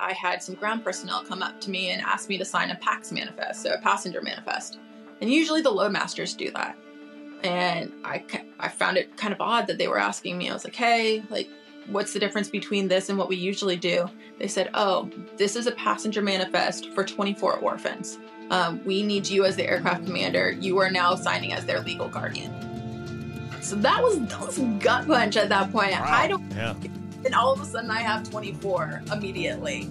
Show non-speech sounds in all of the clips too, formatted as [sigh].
I had some ground personnel come up to me and ask me to sign a PAX manifest, so a passenger manifest. And usually the loadmasters do that. And I, I found it kind of odd that they were asking me. I was like, hey, like, what's the difference between this and what we usually do? They said, oh, this is a passenger manifest for 24 orphans. Um, we need you as the aircraft commander. You are now signing as their legal guardian. So that was that was gut punch at that point. Wow. I don't. Yeah. And all of a sudden, I have 24 immediately.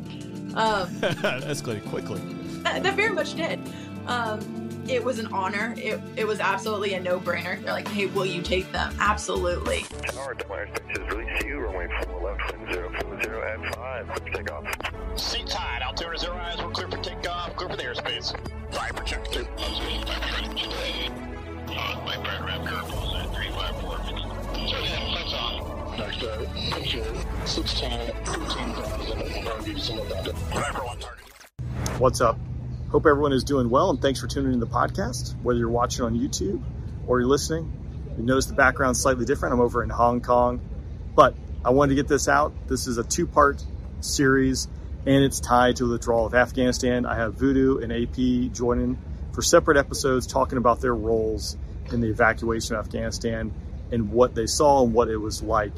Um, that [laughs] escalated quickly. That, that very much did. Um, it was an honor. It, it was absolutely a no brainer. They're like, hey, will you take them? Absolutely. Tower, Dwyer Station release you, runway 4 left, 040 at 5. Clear for takeoff. Seat tied, altimeter 0 eyes, we're clear for takeoff, clear for the airspace. Viper check 2. Uh, my brand ramp curve was at 354. So yeah, that's on. Next, picture 16, 15,000, and I'll give you some of that. Viper 1 target. What's up? Hope everyone is doing well and thanks for tuning in to the podcast. Whether you're watching on YouTube or you're listening, you notice the background slightly different. I'm over in Hong Kong, but I wanted to get this out. This is a two-part series and it's tied to the withdrawal of Afghanistan. I have Voodoo and AP joining for separate episodes talking about their roles in the evacuation of Afghanistan and what they saw and what it was like.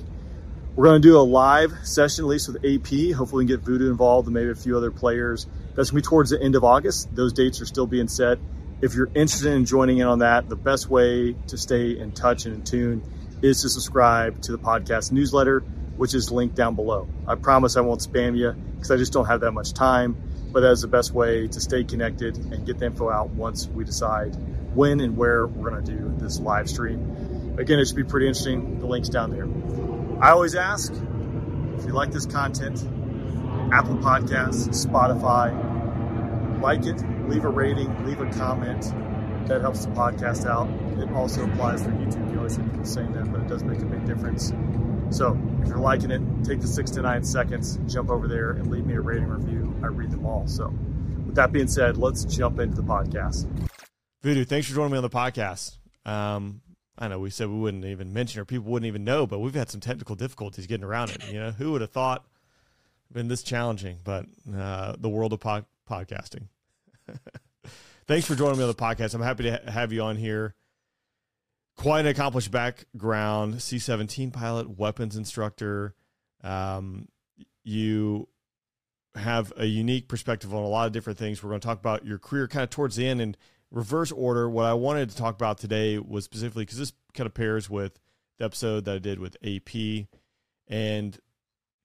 We're going to do a live session, at least with AP. Hopefully, we can get Voodoo involved and maybe a few other players that's gonna be towards the end of August. Those dates are still being set. If you're interested in joining in on that, the best way to stay in touch and in tune is to subscribe to the podcast newsletter, which is linked down below. I promise I won't spam you because I just don't have that much time, but that is the best way to stay connected and get the info out once we decide when and where we're gonna do this live stream. Again, it should be pretty interesting. The link's down there. I always ask if you like this content, Apple Podcasts, Spotify. Like it, leave a rating, leave a comment. That helps the podcast out. It also applies for YouTube. You always keep saying that, but it does make a big difference. So if you're liking it, take the six to nine seconds, jump over there and leave me a rating review. I read them all. So with that being said, let's jump into the podcast. Voodoo, thanks for joining me on the podcast. Um, I know we said we wouldn't even mention or people wouldn't even know, but we've had some technical difficulties getting around it. You know, who would have thought been this challenging, but uh, the world of po- podcasting. [laughs] Thanks for joining me on the podcast. I'm happy to ha- have you on here. Quite an accomplished background C 17 pilot, weapons instructor. Um, you have a unique perspective on a lot of different things. We're going to talk about your career kind of towards the end in reverse order. What I wanted to talk about today was specifically because this kind of pairs with the episode that I did with AP. And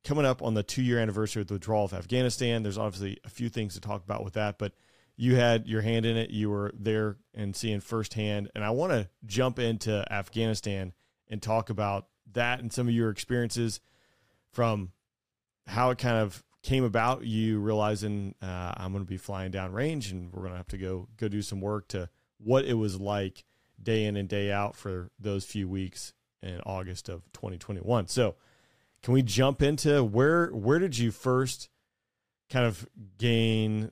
coming up on the two year anniversary of the withdrawal of Afghanistan. There's obviously a few things to talk about with that, but you had your hand in it. You were there and seeing firsthand. And I want to jump into Afghanistan and talk about that and some of your experiences from how it kind of came about. You realizing uh, I'm going to be flying down range and we're going to have to go go do some work to what it was like day in and day out for those few weeks in August of 2021. So can we jump into where where did you first kind of gain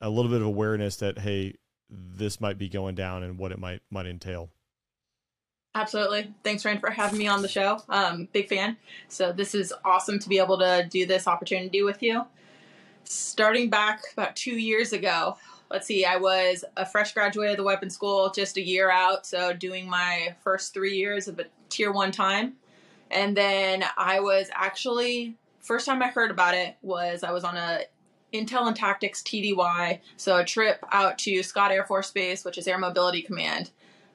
a little bit of awareness that hey this might be going down and what it might might entail absolutely. Thanks ryan for having me on the show. Um, big fan. So this is awesome to be able to do this opportunity with you. Starting back about two years ago let's see i was a fresh graduate of the weapons school just a year out so doing my first three years of a tier one time. And then I was actually first time I heard about it was I was on a Intel and Tactics TDY, so a trip out to Scott Air Force Base, which is Air Mobility Command.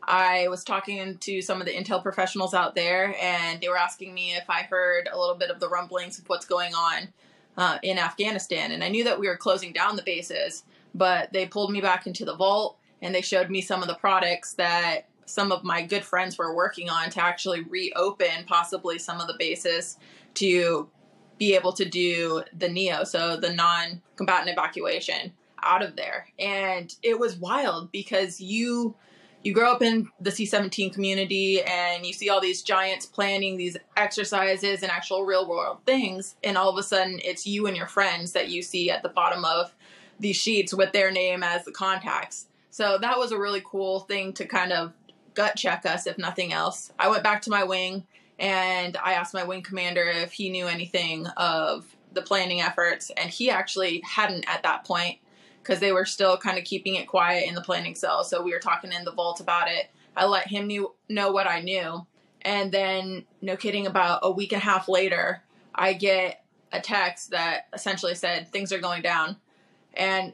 I was talking to some of the Intel professionals out there, and they were asking me if I heard a little bit of the rumblings of what's going on uh, in Afghanistan. And I knew that we were closing down the bases, but they pulled me back into the vault and they showed me some of the products that some of my good friends were working on to actually reopen possibly some of the bases to be able to do the neo so the non-combatant evacuation out of there and it was wild because you you grow up in the c-17 community and you see all these giants planning these exercises and actual real world things and all of a sudden it's you and your friends that you see at the bottom of these sheets with their name as the contacts so that was a really cool thing to kind of gut check us, if nothing else. I went back to my wing and I asked my wing commander if he knew anything of the planning efforts, and he actually hadn't at that point because they were still kind of keeping it quiet in the planning cell. So we were talking in the vault about it. I let him knew, know what I knew. And then, no kidding, about a week and a half later, I get a text that essentially said things are going down. And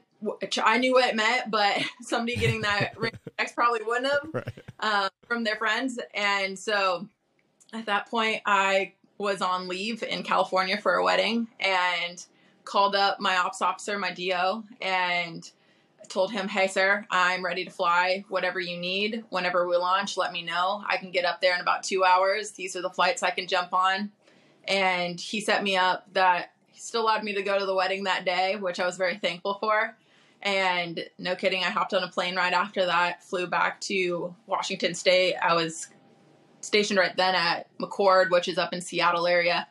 I knew what it meant, but [laughs] somebody getting that [laughs] text probably wouldn't have right. uh, from their friends. And so at that point, I was on leave in California for a wedding and called up my ops officer, my DO, and told him, Hey, sir, I'm ready to fly. Whatever you need, whenever we launch, let me know. I can get up there in about two hours. These are the flights I can jump on. And he set me up that he still allowed me to go to the wedding that day, which I was very thankful for. And no kidding, I hopped on a plane right after that, flew back to Washington State. I was stationed right then at McChord, which is up in Seattle area,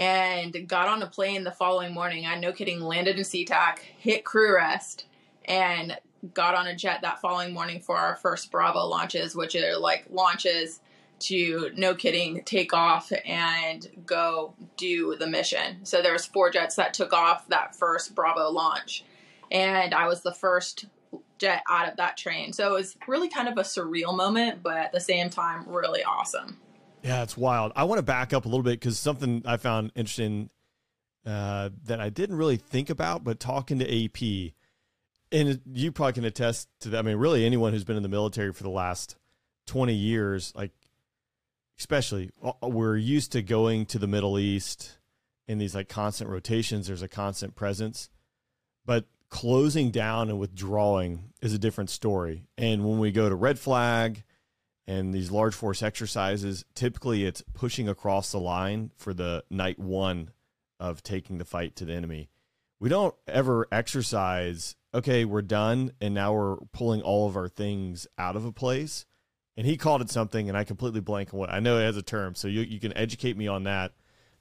and got on a plane the following morning. I no kidding landed in SeaTac, hit crew rest, and got on a jet that following morning for our first Bravo launches, which are like launches to no kidding take off and go do the mission. So there was four jets that took off that first Bravo launch and I was the first jet out of that train. So it was really kind of a surreal moment, but at the same time, really awesome. Yeah, it's wild. I want to back up a little bit because something I found interesting uh, that I didn't really think about, but talking to AP, and you probably can attest to that. I mean, really, anyone who's been in the military for the last 20 years, like, especially, uh, we're used to going to the Middle East in these like constant rotations. There's a constant presence. But closing down and withdrawing is a different story. And when we go to red flag and these large force exercises, typically it's pushing across the line for the night one of taking the fight to the enemy. We don't ever exercise, okay, we're done, and now we're pulling all of our things out of a place. And he called it something, and I completely blank on what I know it has a term, so you, you can educate me on that.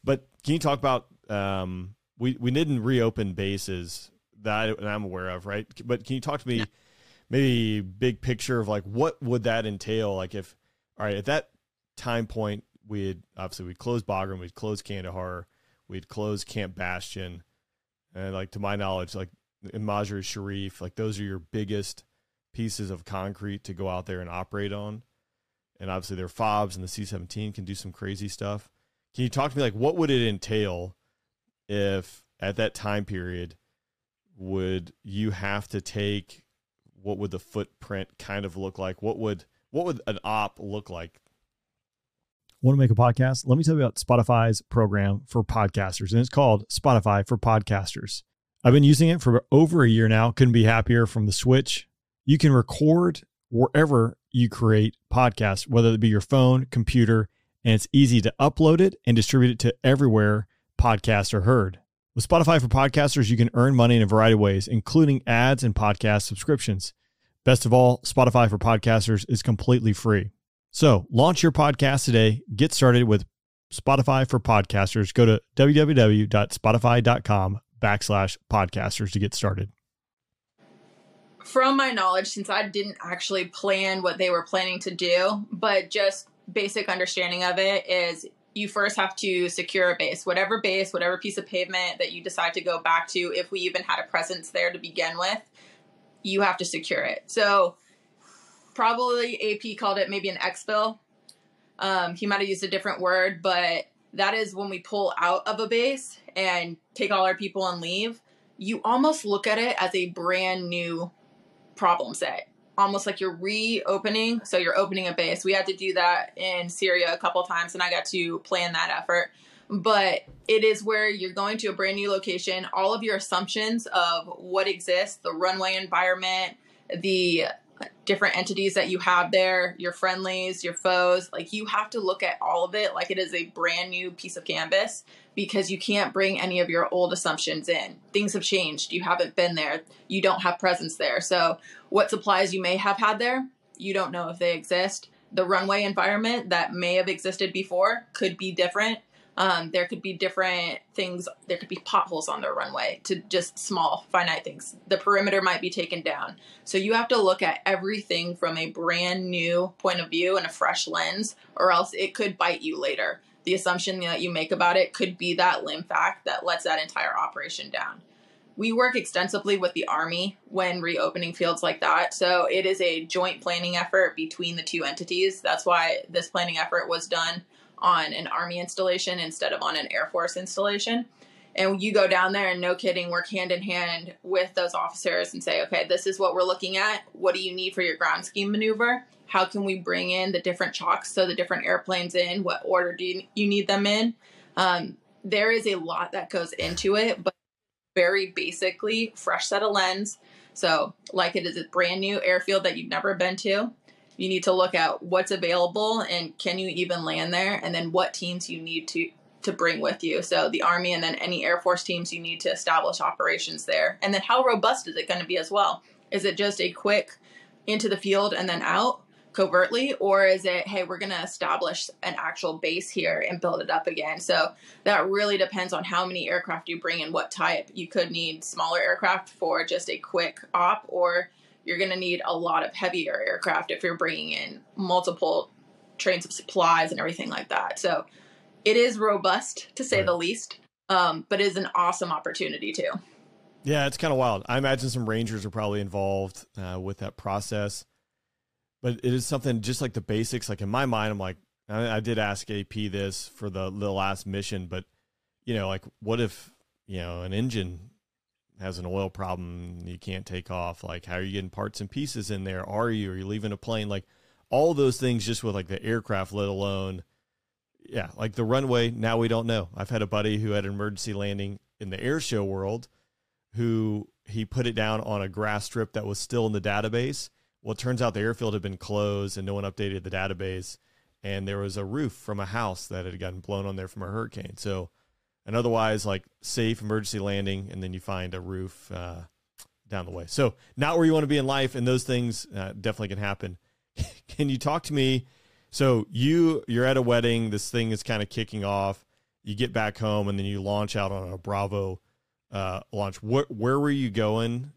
But can you talk about um, we we didn't reopen bases that I, am aware of, right? But can you talk to me, yeah. Maybe big picture of like what would that entail? Like if, all right, at that time point, we had obviously we'd close Bagram, we'd close Kandahar, we'd close Camp Bastion, and like to my knowledge, like in Sharif, like those are your biggest pieces of concrete to go out there and operate on. And obviously their fobs and the C-17 can do some crazy stuff. Can you talk to me like what would it entail if at that time period would you have to take what would the footprint kind of look like? What would what would an op look like? Want to make a podcast? Let me tell you about spotify's program for podcasters and it's called spotify for podcasters. I've been using it for over a year now. Couldn't be happier from the switch. You can record wherever you create podcasts whether it be your phone computer and it's easy to upload it and distribute it to everywhere podcasts are heard with Spotify for podcasters, you can earn money in a variety of ways, including ads and podcast subscriptions. Best of all, Spotify for podcasters is completely free. So launch your podcast today. Get started with Spotify for podcasters. Go to www.spotify.com backslash podcasters to get started. From my knowledge, since I didn't actually plan what they were planning to do, but just basic understanding of it is you first have to secure a base, whatever base, whatever piece of pavement that you decide to go back to, if we even had a presence there to begin with, you have to secure it. So probably AP called it maybe an exfil. Um, he might have used a different word, but that is when we pull out of a base and take all our people and leave. You almost look at it as a brand new problem set almost like you're reopening. So you're opening a base. We had to do that in Syria a couple times, and I got to plan that effort. But it is where you're going to a brand new location. All of your assumptions of what exists, the runway environment, the different entities that you have there, your friendlies, your foes. Like you have to look at all of it like it is a brand new piece of canvas because you can't bring any of your old assumptions in. Things have changed. You haven't been there. You don't have presence there. So what supplies you may have had there, you don't know if they exist. The runway environment that may have existed before could be different um, there could be different things. There could be potholes on their runway to just small, finite things. The perimeter might be taken down. So you have to look at everything from a brand new point of view and a fresh lens, or else it could bite you later. the assumption that you make about it could be that LIMFAC that lets that entire operation down. We work extensively with the Army when reopening fields like that. So it is a joint planning effort between the two entities. That's why this planning effort was done on an Army installation instead of on an Air Force installation. And you go down there and no kidding, work hand in hand with those officers and say, okay, this is what we're looking at. What do you need for your ground scheme maneuver? How can we bring in the different chocks so the different airplanes in? What order do you, you need them in? Um, there is a lot that goes into it, but very basically fresh set of lens. So, like it is a brand new airfield that you've never been to. You need to look at what's available and can you even land there, and then what teams you need to to bring with you. So the Army and then any Air Force teams you need to establish operations there. And then how robust is it going to be as well? Is it just a quick into the field and then out? covertly or is it hey we're going to establish an actual base here and build it up again so that really depends on how many aircraft you bring and what type you could need smaller aircraft for just a quick op or you're going to need a lot of heavier aircraft if you're bringing in multiple trains of supplies and everything like that so it is robust to say right. the least um, but is an awesome opportunity too yeah it's kind of wild i imagine some rangers are probably involved uh, with that process but it is something just like the basics. Like in my mind, I'm like, I, I did ask AP this for the the last mission, but you know, like what if you know an engine has an oil problem, you can't take off? Like, how are you getting parts and pieces in there? Are you? Are you leaving a plane? Like all those things, just with like the aircraft, let alone yeah, like the runway. Now we don't know. I've had a buddy who had an emergency landing in the air show world, who he put it down on a grass strip that was still in the database well, it turns out the airfield had been closed and no one updated the database. And there was a roof from a house that had gotten blown on there from a hurricane. So, an otherwise like safe emergency landing, and then you find a roof uh, down the way. So, not where you want to be in life, and those things uh, definitely can happen. [laughs] can you talk to me? So, you you're at a wedding. This thing is kind of kicking off. You get back home, and then you launch out on a Bravo uh, launch. Where where were you going?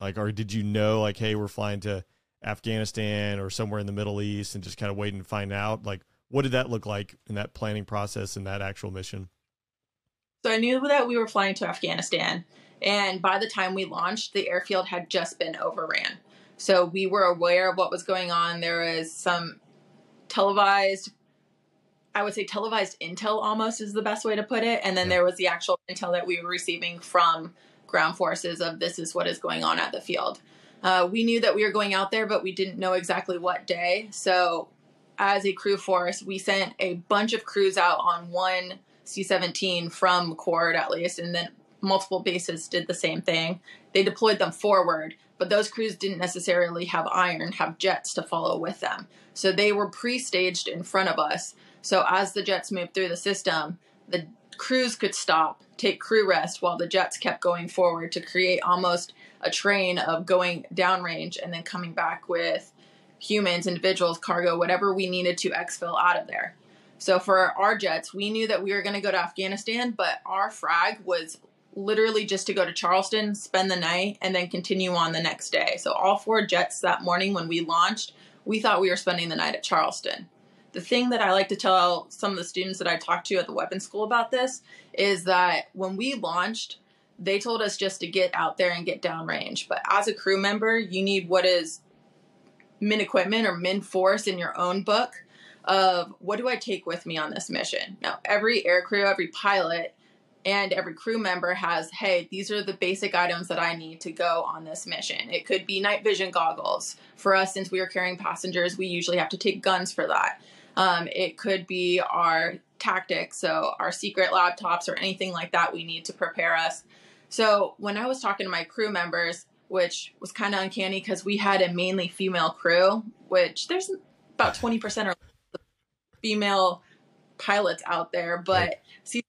Like, or did you know, like, hey, we're flying to Afghanistan or somewhere in the Middle East and just kind of waiting to find out? Like, what did that look like in that planning process and that actual mission? So I knew that we were flying to Afghanistan, and by the time we launched, the airfield had just been overran. So we were aware of what was going on. There was some televised, I would say televised intel almost is the best way to put it. And then yeah. there was the actual intel that we were receiving from ground forces of this is what is going on at the field. Uh, we knew that we were going out there, but we didn't know exactly what day. So, as a crew force, we sent a bunch of crews out on one C 17 from CHORD at least, and then multiple bases did the same thing. They deployed them forward, but those crews didn't necessarily have iron, have jets to follow with them. So they were pre staged in front of us. So as the jets moved through the system, the crews could stop, take crew rest while the jets kept going forward to create almost a train of going downrange and then coming back with humans, individuals, cargo, whatever we needed to exfil out of there. So for our jets, we knew that we were going to go to Afghanistan, but our frag was literally just to go to Charleston, spend the night, and then continue on the next day. So all four jets that morning when we launched, we thought we were spending the night at Charleston the thing that I like to tell some of the students that I talked to at the weapons school about this is that when we launched, they told us just to get out there and get downrange. But as a crew member, you need what is min equipment or min force in your own book of what do I take with me on this mission. Now, every air crew, every pilot, and every crew member has, hey, these are the basic items that I need to go on this mission. It could be night vision goggles. For us, since we are carrying passengers, we usually have to take guns for that. Um, it could be our tactics, so our secret laptops or anything like that we need to prepare us. So when I was talking to my crew members, which was kind of uncanny because we had a mainly female crew, which there's about 20% of female pilots out there, but see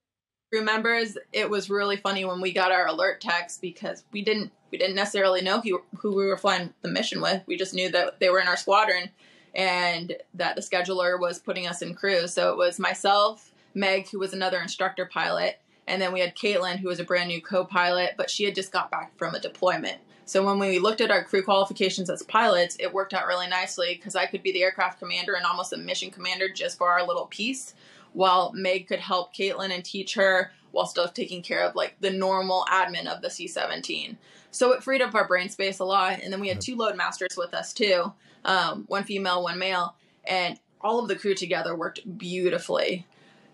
crew members, it was really funny when we got our alert text because we didn't we didn't necessarily know who, who we were flying the mission with. We just knew that they were in our squadron and that the scheduler was putting us in crew. So it was myself, Meg, who was another instructor pilot, and then we had Caitlin, who was a brand new co pilot, but she had just got back from a deployment. So when we looked at our crew qualifications as pilots, it worked out really nicely because I could be the aircraft commander and almost a mission commander just for our little piece, while Meg could help Caitlin and teach her while still taking care of like the normal admin of the C17. So it freed up our brain space a lot. And then we had two load masters with us too um, one female, one male. And all of the crew together worked beautifully.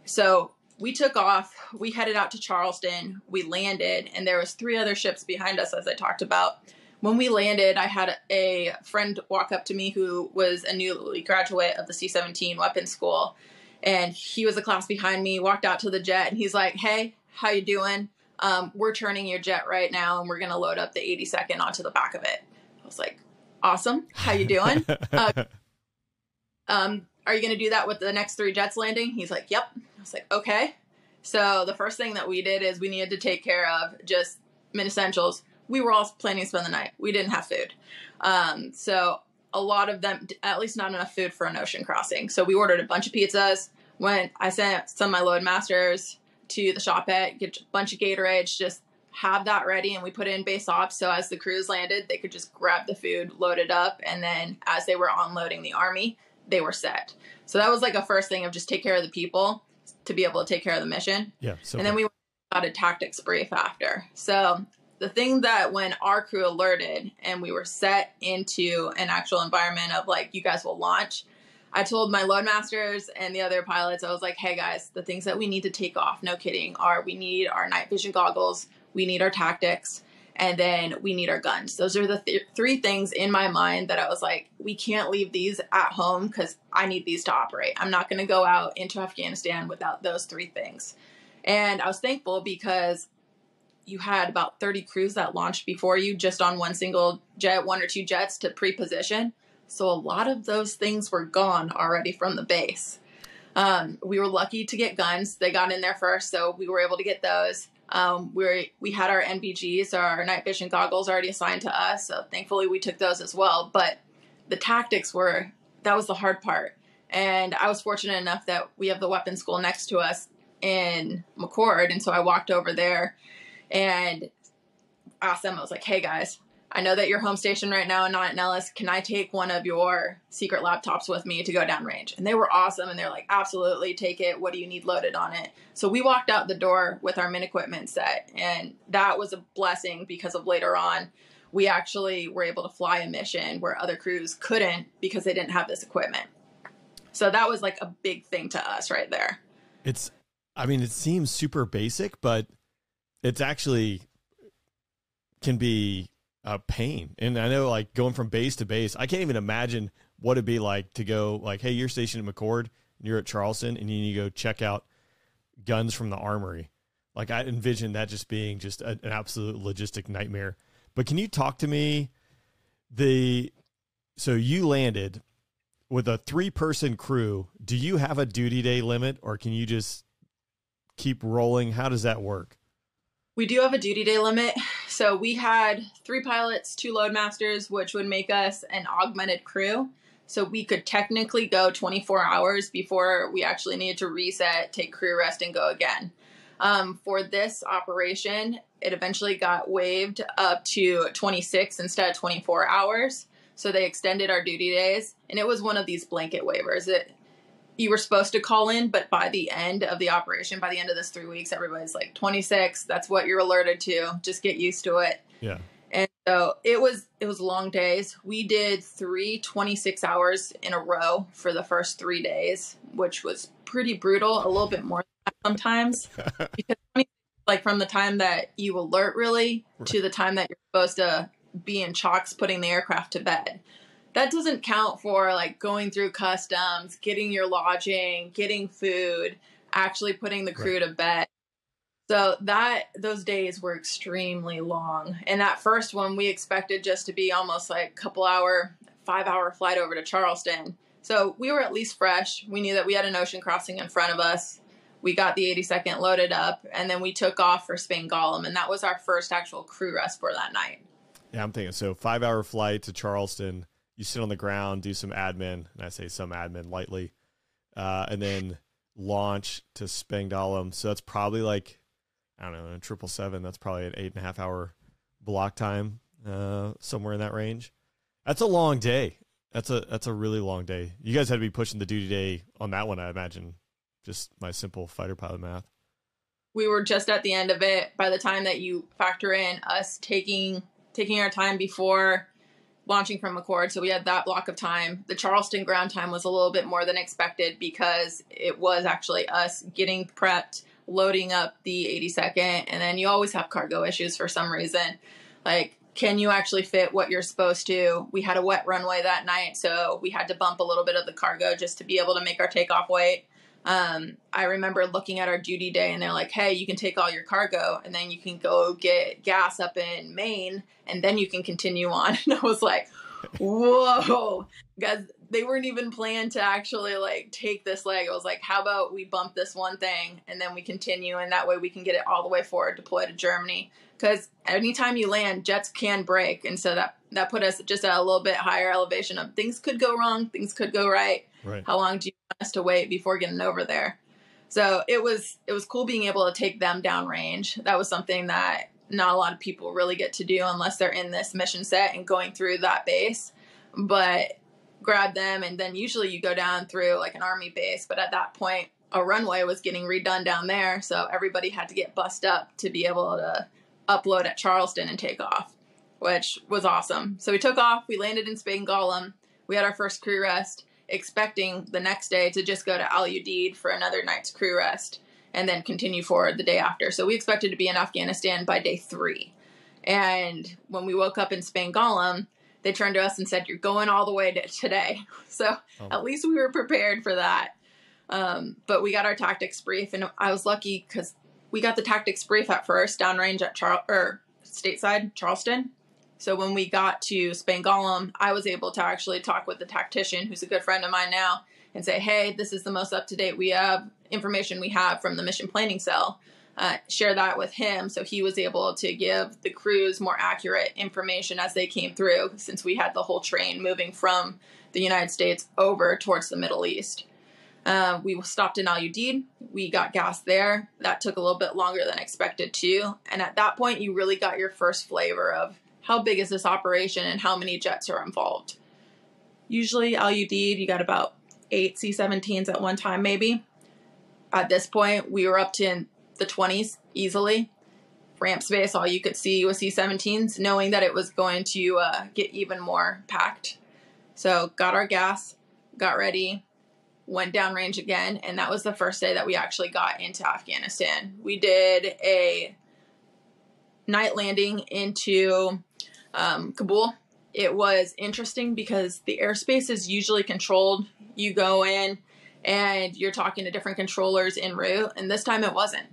So we took off we headed out to charleston we landed and there was three other ships behind us as i talked about. When we landed i had a friend walk up to me who was a newly graduate of the c-17 weapons school and he was a class behind me walked out to the jet and he's like hey how you doing? Um, we're turning your jet right now and we're going to load up the 82nd onto the back of it. I was like awesome. How you doing? [laughs] Uh, um, are you going to do that with the next three jets landing? He's like yep. I was like okay. So the first thing that we did is we needed to take care of just min essentials. We were all planning to spend the night. We didn't have food. Um, so a lot of them at least not enough food for an ocean crossing. So we ordered a bunch of pizzas went i sent some of my load masters to the shop at get a bunch of gatorades just have that ready and we put in base ops. So as the crews landed they could just grab the food load it up and then as they were unloading the army they were set so that was like a first thing of just take care of the people to be able to take care of the mission Yeah. So and then we got a tactics brief after. So the thing that when our crew alerted and we were set into an actual environment of like you guys will launch, I told my loadmasters and the other pilots, I was like, hey guys, the things that we need to take off, no kidding, are we need our night vision goggles, we need our tactics, and then we need our guns. Those are the th- three things in my mind that I was like, we can't leave these at home because I need these to operate. I'm not going to go out into Afghanistan without those three things. And I was thankful because you had about 30 crews that launched before you just on one single jet, one or two jets to pre position. So a lot of those things were gone already from the base. Um, we were lucky to get guns. They got in there first, so we were able to get those. Um, we we had our NVGs, our night vision goggles, already assigned to us. So thankfully, we took those as well. But the tactics were that was the hard part. And I was fortunate enough that we have the weapons school next to us in McChord, and so I walked over there and asked them. I was like, "Hey guys, I know that you're home station right now and not at Nellis. Can I take one of your secret laptops with me to go downrange? And they were awesome. And they're like, absolutely, take it. What do you need loaded on it? So we walked out the door with our min equipment set. And that was a blessing because of later on, we actually were able to fly a mission where other crews couldn't because they didn't have this equipment. So that was like a big thing to us right there. It's, I mean, it seems super basic, but it's actually can be a pain. And I know, like going from base to base, I can't even imagine what it'd be like to go like, hey, you're stationed at McChord, and you're at Charleston, and you need to go check out guns from the armory. Like I envision that just being just a, an absolute logistic nightmare. But can you talk to me? The so you landed with a three person crew. Do you have a duty day limit, or can you just keep rolling? How does that work? We do have a duty day limit. [sighs] So we had three pilots, two loadmasters, which would make us an augmented crew. So we could technically go 24 hours before we actually needed to reset, take crew rest, and go again. Um, for this operation, it eventually got waived up to 26 instead of 24 hours. So they extended our duty days, and it was one of these blanket waivers. It you were supposed to call in, but by the end of the operation, by the end of this three weeks, everybody's like 26. That's what you're alerted to. Just get used to it. Yeah. And so it was it was long days. We did three 26 hours in a row for the first three days, which was pretty brutal. A little bit more sometimes [laughs] because like from the time that you alert really right. to the time that you're supposed to be in chocks putting the aircraft to bed that doesn't count for like going through customs, getting your lodging, getting food, actually putting the crew right. to bed. So that those days were extremely long. And that first one we expected just to be almost like a couple hour, 5 hour flight over to Charleston. So we were at least fresh. We knew that we had an ocean crossing in front of us. We got the 82nd loaded up and then we took off for Spangdahlem and that was our first actual crew rest for that night. Yeah, I'm thinking so 5 hour flight to Charleston you sit on the ground, do some admin, and I say some admin lightly, uh, and then launch to Spangdahlem. So that's probably like, I don't know, a triple seven. That's probably an eight and a half hour block time, uh, somewhere in that range. That's a long day. That's a that's a really long day. You guys had to be pushing the duty day on that one, I imagine. just my simple fighter pilot math. We were just at the end of it by the time that you factor in us taking taking our time before launching from McChord. So we had that block of time. The Charleston ground time was a little bit more than expected because it was actually us getting prepped, loading up the 82nd, and then you always have cargo issues for some reason. Like, can you actually fit what you're supposed to? We had a wet runway that night, so we had to bump a little bit of the cargo just to be able to make our takeoff weight. Um, I remember looking at our duty day and they're like, hey, you can take all your cargo and then you can go get gas up in Maine and then you can continue on. [laughs] And I was like, whoa, guys, they weren't even planned to actually like take this leg. I was like, how about we bump this one thing and then we continue and that way we can get it all the way forward, deploy to Germany. Because anytime you land, jets can break. And so that, that put us just at a little bit higher elevation of things could go wrong, things could go right. Right. How long do you us to wait before getting over there? So it was it was cool being able to take them down range. That was something that not a lot of people really get to do unless they're in this mission set and going through that base. But grab them and then usually you go down through like an army base, but at that point a runway was getting redone down there, so everybody had to get bussed up to be able to upload at Charleston and take off, which was awesome. So we took off, we landed in Spangdahlem, we had our first crew rest expecting the next day to just go to Al Udeid for another night's crew rest and then continue forward the day after. So we expected to be in Afghanistan by day three. And when we woke up in Spangdahlem, they turned to us and said, You're going all the way to today. [laughs] So Oh. at least we were prepared for that. Um, but we got our tactics brief, and I was lucky because we got the tactics brief at first downrange at Char- or stateside Charleston. So when we got to Spangdahlem, I was able to actually talk with the tactician, who's a good friend of mine now, and say, "Hey, this is the most up to date we have information we have from the mission planning cell." Uh, share that with him, so he was able to give the crews more accurate information as they came through, since we had the whole train moving from the United States over towards the Middle East. Uh, we stopped in Al Udeid. We got gas there. That took a little bit longer than expected too. And at that point, you really got your first flavor of how big is this operation and how many jets are involved. Usually, Al Udeid, you got about eight C-17s at one time, maybe. At this point, we were up to in the 20s easily. Ramp space, all you could see was C-17s, knowing that it was going to uh, get even more packed. So, got our gas, got ready, went downrange again, and that was the first day that we actually got into Afghanistan. We did a night landing into um, Kabul. It was interesting because the airspace is usually controlled. You go in and you're talking to different controllers en route, and this time it wasn't.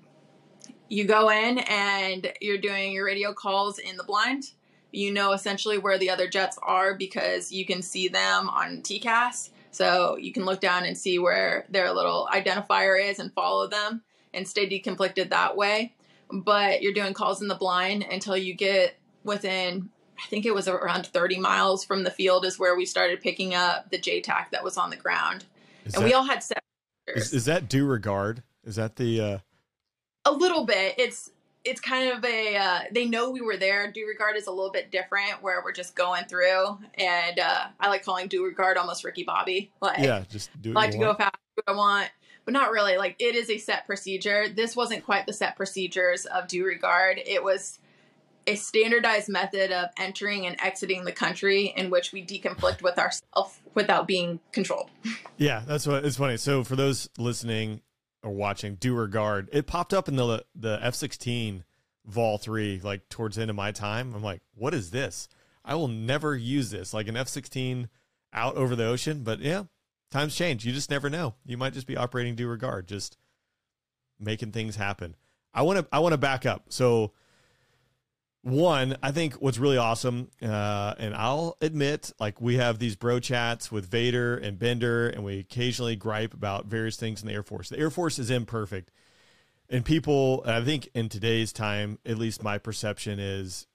You go in and you're doing your radio calls in the blind. You know essentially where the other jets are because you can see them on TCAS. So you can look down and see where their little identifier is and follow them and stay deconflicted that way. But you're doing calls in the blind until you get within, I think it was around 30 miles from the field, is where we started picking up the JTAC that was on the ground. Is and that, we all had set is, is that due regard? Is that the uh a little bit. It's it's kind of a uh, they know we were there. Due regard is a little bit different, where we're just going through, and uh, I like calling due regard almost Ricky Bobby. Like, yeah, just do like to go fast, I want, but not really. Like it is a set procedure. This wasn't quite the set procedures of due regard. It was a standardized method of entering and exiting the country in which we deconflict with ourselves without being controlled. [laughs] Yeah, that's what it's funny. So for those listening or watching, due regard, it popped up in the the F sixteen Vol three, like towards the end of my time. I'm like, what is this? I will never use this, like an F sixteen out over the ocean. But yeah, times change. You just never know. You might just be operating due regard, just making things happen. I want to I want to back up. So one, I think what's really awesome, uh, and I'll admit, like we have these bro chats with Vader and Bender, and we occasionally gripe about various things in the Air Force. The Air Force is imperfect, and people, I think, in today's time, at least my perception is,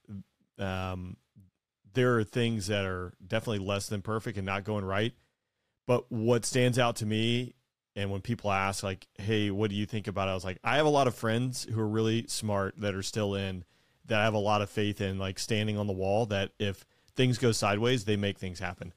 um, there are things that are definitely less than perfect and not going right. But what stands out to me, and when people ask, like, "Hey, what do you think about it?" I was like, I have a lot of friends who are really smart that are still in that I have a lot of faith in, like standing on the wall, that if things go sideways, they make things happen.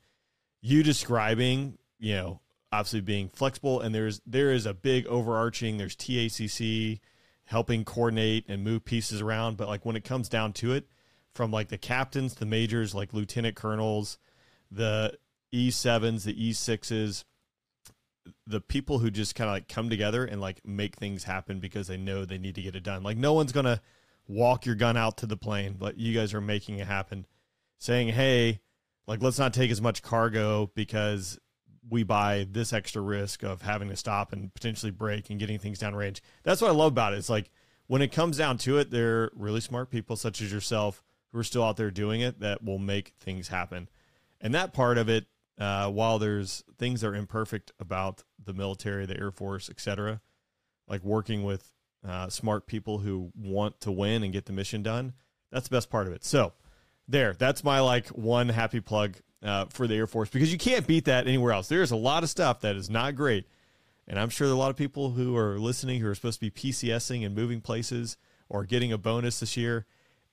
You describing, you know, obviously being flexible and there's there is a big overarching there's TACC helping coordinate and move pieces around but like when it comes down to it from like the captains the majors like lieutenant colonels the E7s the E6s the people who just kind of like come together and like make things happen because they know they need to get it done like no one's going to walk your gun out to the plane but you guys are making it happen saying hey like let's not take as much cargo because we buy this extra risk of having to stop and potentially break and getting things down range. That's what I love about it. It's like when it comes down to it, they're really smart people such as yourself who are still out there doing it that will make things happen. And that part of it, uh, while there's things that are imperfect about the military, the Air Force, etc., like working with uh, smart people who want to win and get the mission done, that's the best part of it. So, there, that's my like one happy plug uh, for the Air Force because you can't beat that anywhere else. There's a lot of stuff that is not great. And I'm sure there are a lot of people who are listening who are supposed to be PCSing and moving places or getting a bonus this year.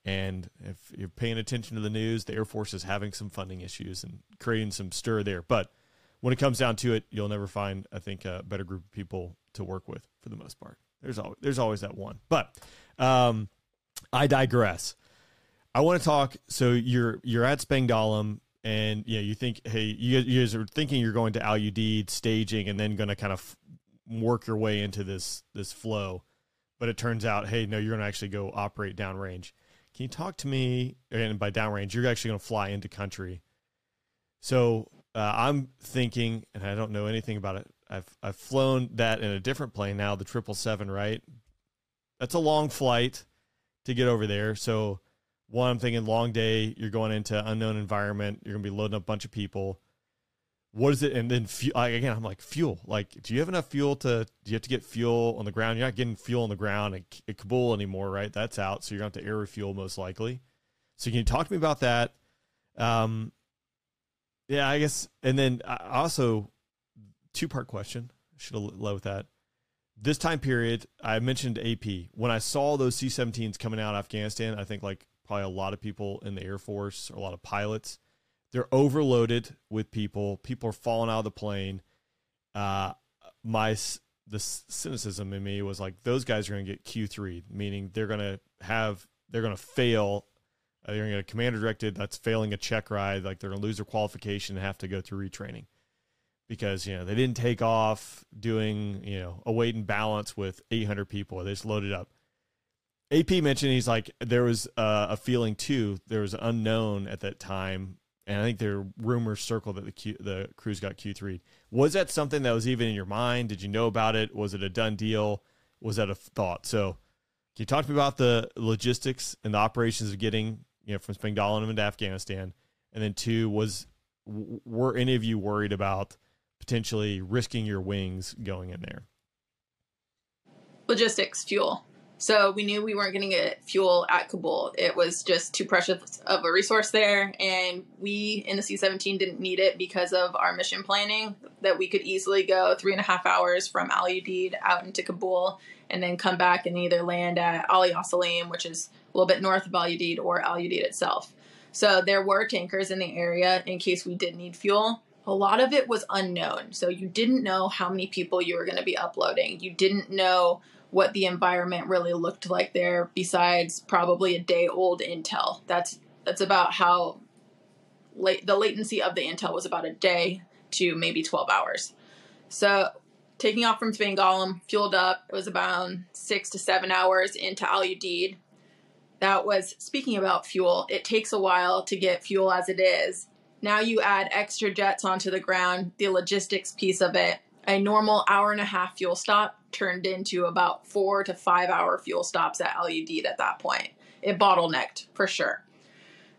And if you're paying attention to the news, the Air Force is having some funding issues and creating some stir there. But when it comes down to it, you'll never find, I think, a better group of people to work with for the most part. There's always, there's always that one. But um, I digress. I want to talk. So you're you're at Spangdahlem and yeah, you think, hey, you, you guys are thinking you're going to Al Udeid staging and then going to kind of work your way into this this flow, but it turns out, hey, no, you're going to actually go operate downrange. Can you talk to me? And by downrange, you're actually going to fly into country. So uh, I'm thinking, and I don't know anything about it. I've I've flown that in a different plane now, the triple seven, right? That's a long flight to get over there. So one, I'm thinking long day. You're going into unknown environment. You're gonna be loading up a bunch of people. What is it? And then fuel, again, I'm like fuel. Like, do you have enough fuel to? Do you have to get fuel on the ground? You're not getting fuel on the ground at Kabul anymore, right? That's out. So you're gonna have to air refuel most likely. So can you talk to me about that? Um, yeah, I guess. And then I also two part question. Should have led with that. This time period, I mentioned AP. When I saw those C-17s coming out of Afghanistan, I think like probably a lot of people in the Air Force, or a lot of pilots. They're overloaded with people. People are falling out of the plane. Uh, my the cynicism in me was like, those guys are going to get Q three, meaning they're going to have they're going to fail. Uh, they're going to get a commander directed that's failing a check ride, like they're going to lose their qualification and have to go through retraining because you know they didn't take off doing you know a weight and balance with 800 people. They just loaded up. AP mentioned he's like there was uh, a feeling too. There was unknown at that time, and I think there were rumors circled that the Q, the cruise got Q three. Was that something that was even in your mind? Did you know about it? Was it a done deal? Was that a thought? So, can you talk to me about the logistics and the operations of getting you know from Spangdahlem into Afghanistan? And then two was were any of you worried about potentially risking your wings going in there? Logistics, fuel. So we knew we weren't going to get fuel at Kabul. It was just too precious of a resource there. And we in the C 17 didn't need it because of our mission planning, that we could easily go three and a half hours from Al Udeid out into Kabul and then come back and either land at Ali Salem, which is a little bit north of Al Udeid, or Al Udeid itself. So there were tankers in the area in case we did need fuel. A lot of it was unknown. So you didn't know how many people you were going to be uploading. You didn't know what the environment really looked like there besides probably a day old intel that's that's about how late the latency of the intel was about a day to maybe 12 hours so taking off from Spangdahlem, fueled up it was about six to seven hours into Al Udeid that was speaking about fuel it takes a while to get fuel as it is now you add extra jets onto the ground the logistics piece of it a normal hour and a half fuel stop turned into about four to five hour fuel stops at Udeid at that point. It bottlenecked for sure.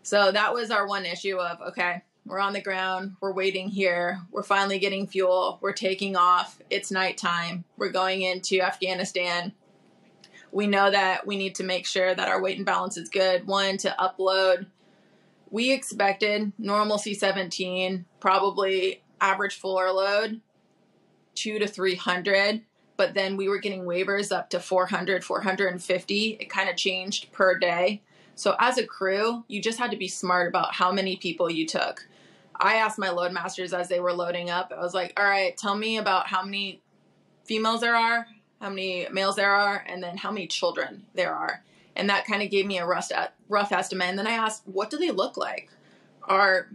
So that was our one issue of okay, we're on the ground, we're waiting here, we're finally getting fuel, we're taking off, it's nighttime, we're going into Afghanistan. We know that we need to make sure that our weight and balance is good. One, to upload. We expected normal C 17, probably average floor load, two to 300 but then we were getting waivers up to 400 450 it kind of changed per day so as a crew you just had to be smart about how many people you took I asked my load masters as they were loading up. I was like, "All right, tell me about how many females there are, how many males there are, and then how many children there are." And that kind of gave me a rough rough estimate. And then I asked, "What do they look like? Are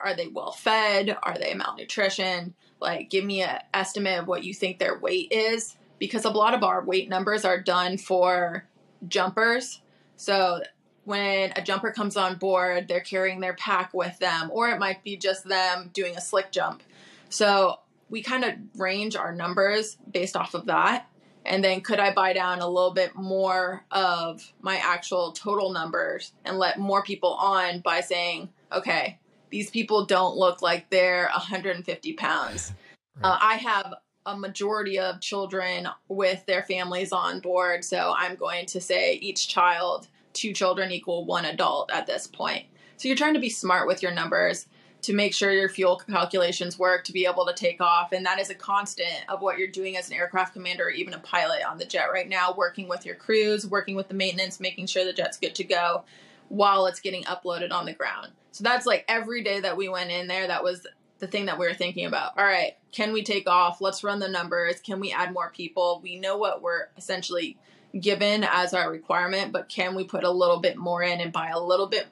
are they well fed? Are they malnutrition? Like, give me an estimate of what you think their weight is." Because a lot of our weight numbers are done for jumpers. So when a jumper comes on board, they're carrying their pack with them, or it might be just them doing a slick jump. So we kind of range our numbers based off of that. And then could I buy down a little bit more of my actual total numbers and let more people on by saying, okay, these people don't look like they're 150 pounds. [laughs] right. uh, I have a majority of children with their families on board. So I'm going to say each child two children equal one adult at this point. So you're trying to be smart with your numbers to make sure your fuel calculations work to be able to take off. And that is a constant of what you're doing as an aircraft commander or even a pilot on the jet right now, working with your crews, working with the maintenance, making sure the jet's good to go while it's getting uploaded on the ground. So that's like every day that we went in there, that was the thing that we were thinking about. All right, can we take off? Let's run the numbers. Can we add more people? We know what we're essentially given as our requirement, but can we put a little bit more in and buy a little bit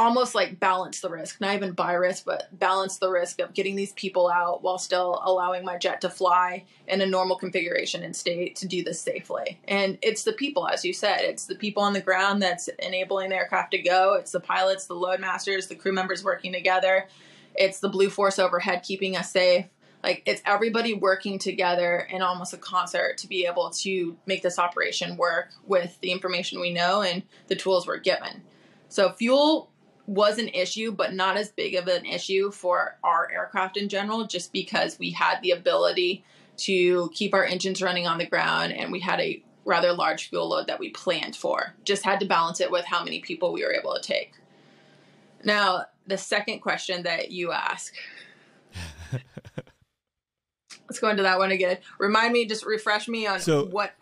almost like balance the risk, not even buy risk, but balance the risk of getting these people out while still allowing my jet to fly in a normal configuration and state to do this safely. And it's the people, as you said, it's the people on the ground that's enabling the aircraft to go. It's the pilots, the load masters, the crew members working together. It's the Blue Force overhead keeping us safe like it's everybody working together in almost a concert to be able to make this operation work with the information we know and the tools we're given. So fuel was an issue, but not as big of an issue for our aircraft in general, just because we had the ability to keep our engines running on the ground and we had a rather large fuel load that we planned for. Just had to balance it with how many people we were able to take. Now, the second question that you ask [laughs] Let's go into that one again. Remind me, just refresh me on so, what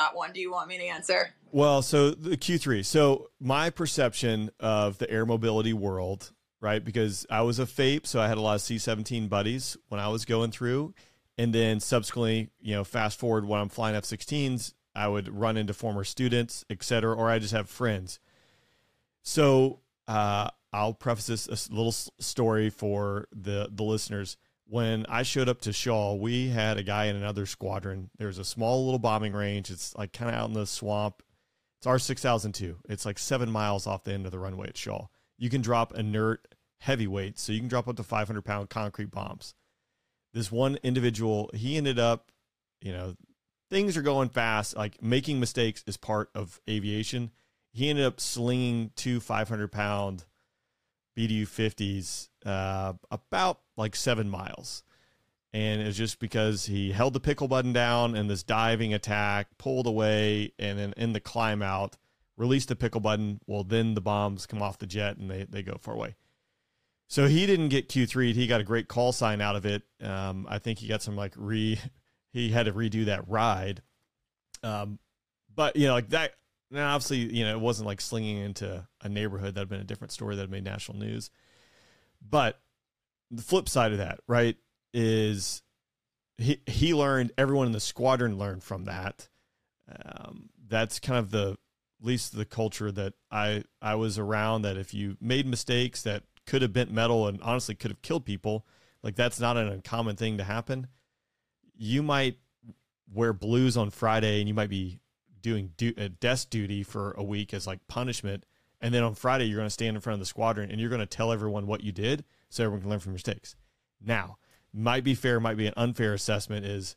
that one do you want me to answer? Well, so the Q3. So my perception of the air mobility world, right? Because I was a FAIP, so I had a lot of C-17 buddies when I was going through, and then subsequently, you know, fast forward when I'm flying F-16s, I would run into former students, et cetera, or I just have friends. So uh, I'll preface this a little story for the the listeners when I showed up to Shaw, we had a guy in another squadron. There's a small little bombing range. It's like kind of out in the swamp. It's R six thousand two. It's like seven miles off the end of the runway at Shaw. You can drop inert heavyweight, so you can drop up to five hundred pound concrete bombs. This one individual, he ended up, you know, things are going fast. Like making mistakes is part of aviation. He ended up slinging two five hundred pound BDU 50s uh, about like seven miles. And it's just because he held the pickle button down and this diving attack pulled away and then in the climb out, released the pickle button. Well, then the bombs come off the jet and they, they go far away. So he didn't get Q3. He got a great call sign out of it. Um, I think he got some like re, [laughs] he had to redo that ride. Um, but you know, like that, now, obviously, you know, it wasn't like slinging into a neighborhood that had been a different story that made national news. But the flip side of that, right, is he he learned. Everyone in the squadron learned from that. Um, that's kind of the least the culture that I I was around. That if you made mistakes that could have bent metal and honestly could have killed people, like that's not an uncommon thing to happen. You might wear blues on Friday and you might be doing du- uh, desk duty for a week as like punishment. And then on Friday, you're going to stand in front of the squadron and you're going to tell everyone what you did so everyone can learn from your mistakes. Now, might be fair, might be an unfair assessment is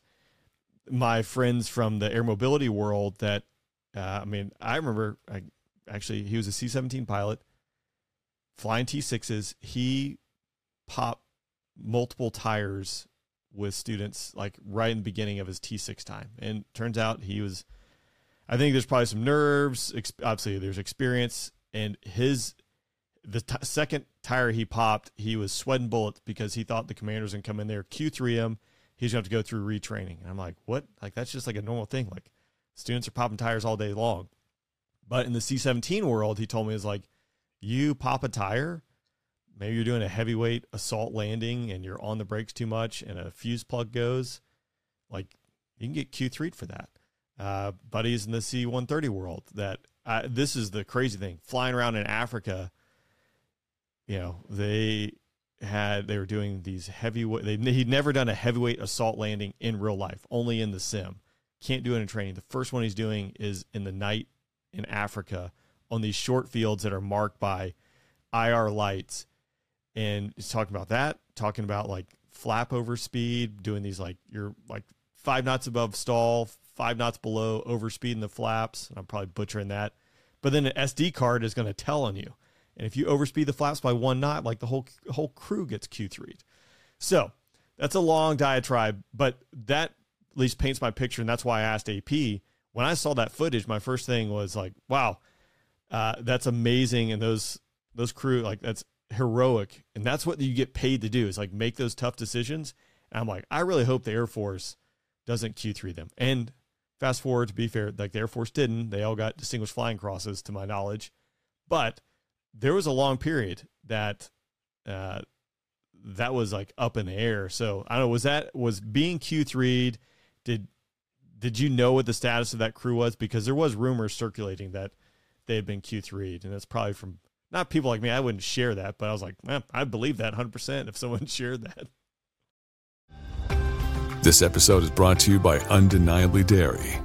my friends from the air mobility world that, uh, I mean, I remember I, actually, he was a C 17 pilot flying T 6s. He popped multiple tires with students like right in the beginning of his T six time, and turns out he was I think there's probably some nerves. Obviously, there's experience, and his the t- second tire he popped, he was sweating bullets because he thought the commanders gonna come in there, Q3 him. He's gonna have to go through retraining. And I'm like, what? Like that's just like a normal thing. Like students are popping tires all day long. But in the C17 world, he told me is like, you pop a tire, maybe you're doing a heavyweight assault landing and you're on the brakes too much and a fuse plug goes, like you can get Q3 for that. Uh, buddies in the C-130 world that uh, this is the crazy thing flying around in Africa. You know, they had they were doing these heavyweight. They he'd never done a heavyweight assault landing in real life, only in the sim. Can't do it in training. The first one he's doing is in the night in Africa on these short fields that are marked by IR lights. And he's talking about that, talking about like flap over speed, doing these like you're like five knots above stall, five knots below over speed in the flaps. I'm probably butchering that. But then an SD card is going to tell on you. And if you overspeed the flaps by one knot, like the whole whole crew gets Q3'd. So that's a long diatribe, but that at least paints my picture. And that's why I asked AP. When I saw that footage, my first thing was like, wow, uh, that's amazing. And those those crew, like that's heroic. And that's what you get paid to do is like make those tough decisions. And I'm like, I really hope the Air Force doesn't Q3 them. And fast forward to be fair, like the Air Force didn't. They all got distinguished flying crosses to my knowledge. But there was a long period that uh, that was like up in the air. So I don't know. Was that was being Q 3 Did did you know what the status of that crew was? Because there was rumors circulating that they had been Q 3 and that's probably from not people like me. I wouldn't share that, but I was like, man, I believe that 100 percent if someone [laughs] shared that. This episode is brought to you by Undeniably Dairy.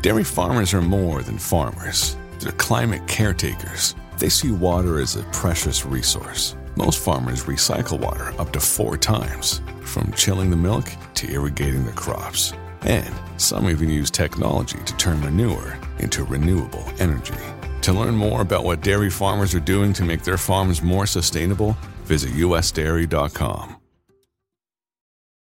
Dairy farmers are more than farmers; they're climate caretakers they see water as a precious resource. Most farmers recycle water up to four times, from chilling the milk to irrigating their crops. And some even use technology to turn manure into renewable energy. To learn more about what dairy farmers are doing to make their farms more sustainable, visit usdairy.com.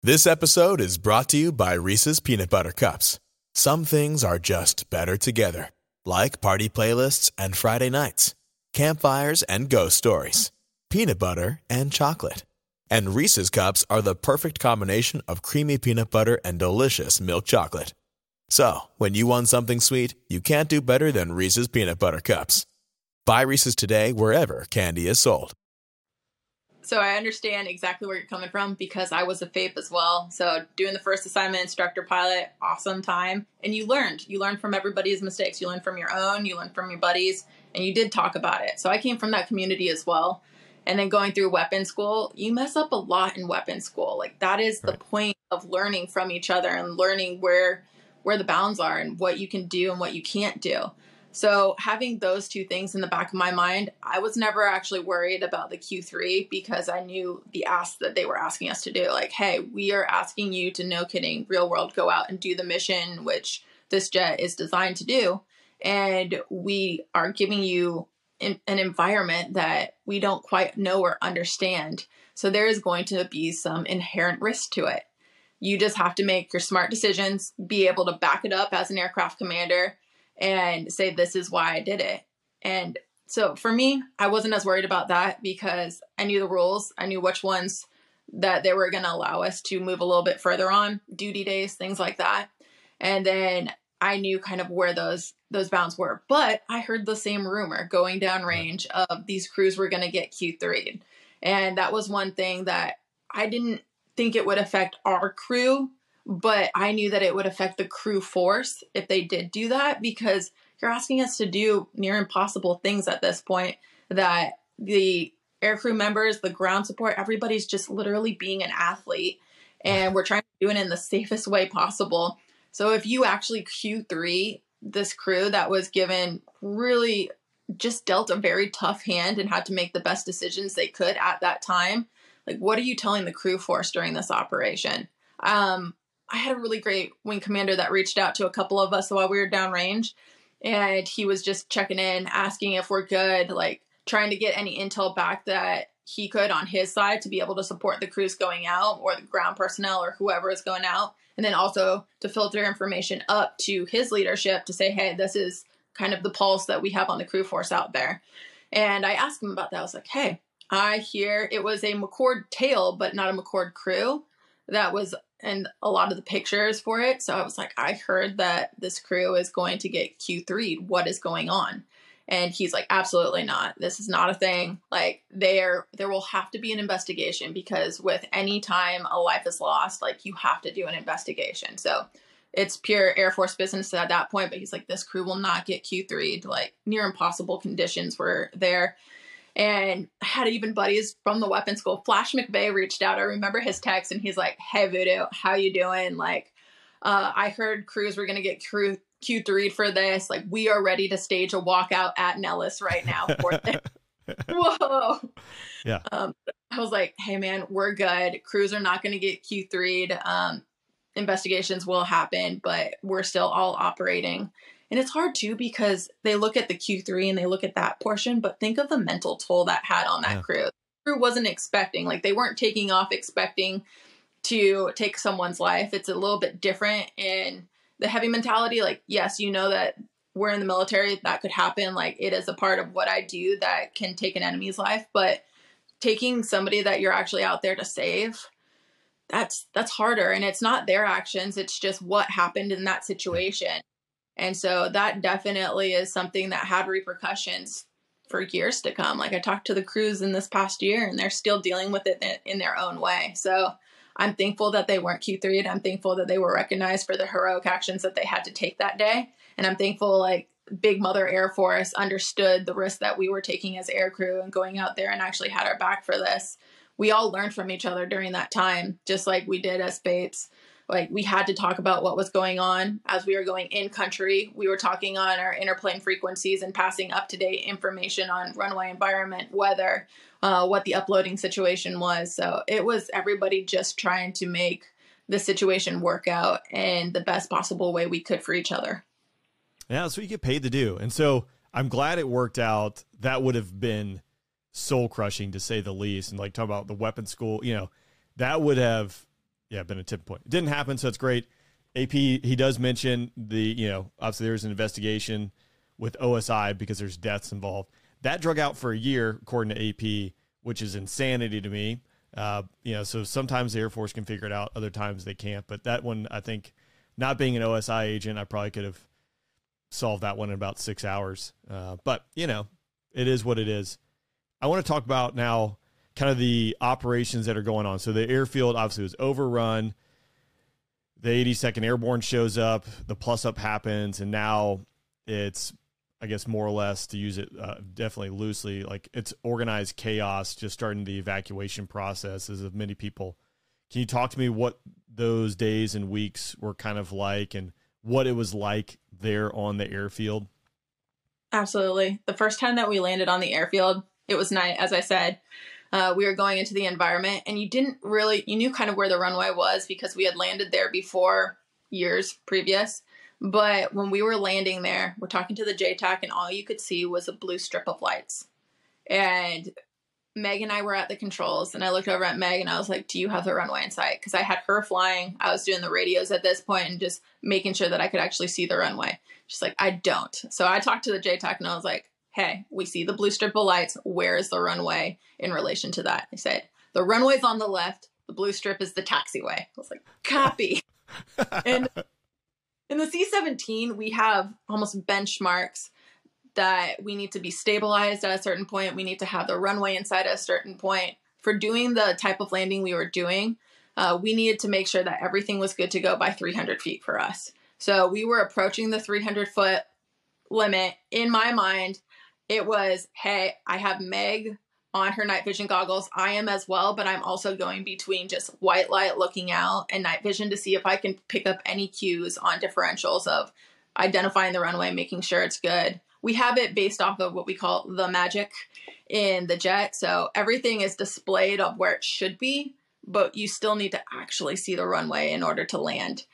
This episode is brought to you by Reese's Peanut Butter Cups. Some things are just better together, like party playlists and Friday nights campfires, and ghost stories. Peanut butter and chocolate. And Reese's cups are the perfect combination of creamy peanut butter and delicious milk chocolate. So, when you want something sweet, you can't do better than Reese's peanut butter cups. Buy Reese's today wherever candy is sold. So I understand exactly where you're coming from because I was a FAIP as well. So doing the first assignment, instructor pilot, awesome time. And you learned. You learned from everybody's mistakes. You learned from your own, you learned from your buddies and you did talk about it. So I came from that community as well. And then going through weapon school, you mess up a lot in weapon school. Like that is the point of learning from each other and learning where where the bounds are and what you can do and what you can't do. So having those two things in the back of my mind, I was never actually worried about the Q3 because I knew the ask that they were asking us to do. Like, hey, we are asking you to no kidding, real world go out and do the mission which this jet is designed to do and we are giving you in, an environment that we don't quite know or understand. So there is going to be some inherent risk to it. You just have to make your smart decisions, be able to back it up as an aircraft commander, and say, This is why I did it. And so for me, I wasn't as worried about that because I knew the rules. I knew which ones that they were going to allow us to move a little bit further on, duty days, things like that. And then I knew kind of where those those bounds were. But I heard the same rumor going down range of these crews were going to get Q3. And that was one thing that I didn't think it would affect our crew, but I knew that it would affect the crew force if they did do that because you're asking us to do near impossible things at this point that the aircrew members, the ground support, everybody's just literally being an athlete and we're trying to do it in the safest way possible. So if you actually Q3 this crew that was given really just dealt a very tough hand and had to make the best decisions they could at that time, like what are you telling the crew force during this operation? Um, I had a really great wing commander that reached out to a couple of us while we were downrange, and he was just checking in, asking if we're good, like trying to get any intel back that he could on his side to be able to support the crews going out or the ground personnel or whoever is going out and then also to filter information up to his leadership to say, hey, this is kind of the pulse that we have on the crew force out there. And I asked him about that. I was like, hey, I hear it was a McChord tail, but not a McChord crew. That was and a lot of the pictures for it. So I was like, I heard that this crew is going to get Q3. What is going on? And he's like, absolutely not. This is not a thing. Like there, there will have to be an investigation because with any time a life is lost, like you have to do an investigation. So it's pure Air Force business at that point. But he's like, this crew will not get Q3 to like near impossible conditions were there. And I had even buddies from the weapons school. Flash McVeigh reached out. I remember his text and he's like, Hey Voodoo, how you doing? Like, uh, I heard crews were gonna get crew Q3 for this. Like, we are ready to stage a walkout at Nellis right now for [laughs] this. Whoa. Yeah. Um, I was like, hey man, we're good. Crews are not gonna get Q3'd. Um, investigations will happen, but we're still all operating. And it's hard too because they look at the Q3 and they look at that portion, but think of the mental toll that had on that Yeah. crew. The crew wasn't expecting, like they weren't taking off expecting to take someone's life. It's a little bit different in the heavy mentality. Like, yes, you know that we're in the military, that could happen. Like, it is a part of what I do that can take an enemy's life. But taking somebody that you're actually out there to save, that's that's harder. And it's not their actions, it's just what happened in that situation. And so that definitely is something that had repercussions for years to come. Like I talked to the crews in this past year and they're still dealing with it in, their own way. So I'm thankful that they weren't Q3 and I'm thankful that they were recognized for the heroic actions that they had to take that day. And I'm thankful like Big Mother Air Force understood the risk that we were taking as air crew and going out there and actually had our back for this. We all learned from each other during that time, just like we did as Bates like we had to talk about what was going on as we were going in country we were talking on our interplane frequencies and passing up to date information on runway environment weather uh, what the uploading situation was so it was everybody just trying to make the situation work out in the best possible way we could for each other Yeah, that's what you get paid to do. And so I'm glad it worked out. That would have been soul crushing to say the least. And like talk about the weapon school, you know, that would have yeah, been a tipping point. It didn't happen, so it's great. AP he does mention the, you know, obviously there's an investigation with OSI because there's deaths involved. That drug out for a year, according to AP, which is insanity to me. Uh, you know, so sometimes the Air Force can figure it out, other times they can't. But that one, I think, not being an OSI agent, I probably could have solved that one in about six hours. Uh, but you know, it is what it is. I want to talk about now kind of the operations that are going on. So the airfield obviously was overrun. The 82nd Airborne shows up, the plus up happens, and now it's, I guess, more or less to use it uh, definitely loosely, like it's organized chaos just starting the evacuation processes of many people. Can you talk to me what those days and weeks were kind of like and what it was like there on the airfield? Absolutely. The first time that we landed on the airfield, it was night, as I said. Uh, we were going into the environment, and you didn't really, you knew kind of where the runway was because we had landed there before years previous. But when we were landing there, we're talking to the JTAC, and all you could see was a blue strip of lights. And Meg and I were at the controls, and I looked over at Meg and I was like, Do you have the runway in sight? Because I had her flying. I was doing the radios at this point and just making sure that I could actually see the runway. She's like, I don't. So I talked to the JTAC and I was like, Hey, we see the blue strip of lights. Where is the runway in relation to that? They said, The runway's on the left. The blue strip is the taxiway. I was like, Copy. [laughs] and in the C 17, we have almost benchmarks that we need to be stabilized at a certain point. We need to have the runway inside at a certain point. For doing the type of landing we were doing, uh, we needed to make sure that everything was good to go by 300 feet for us. So we were approaching the 300 foot limit. In my mind, it was hey, I have Meg on her night vision goggles. I am as well, but I'm also going between just white light looking out and night vision to see if I can pick up any cues on differentials of identifying the runway, making sure it's good. We have it based off of what we call the magic in the jet. So everything is displayed of where it should be, but you still need to actually see the runway in order to land.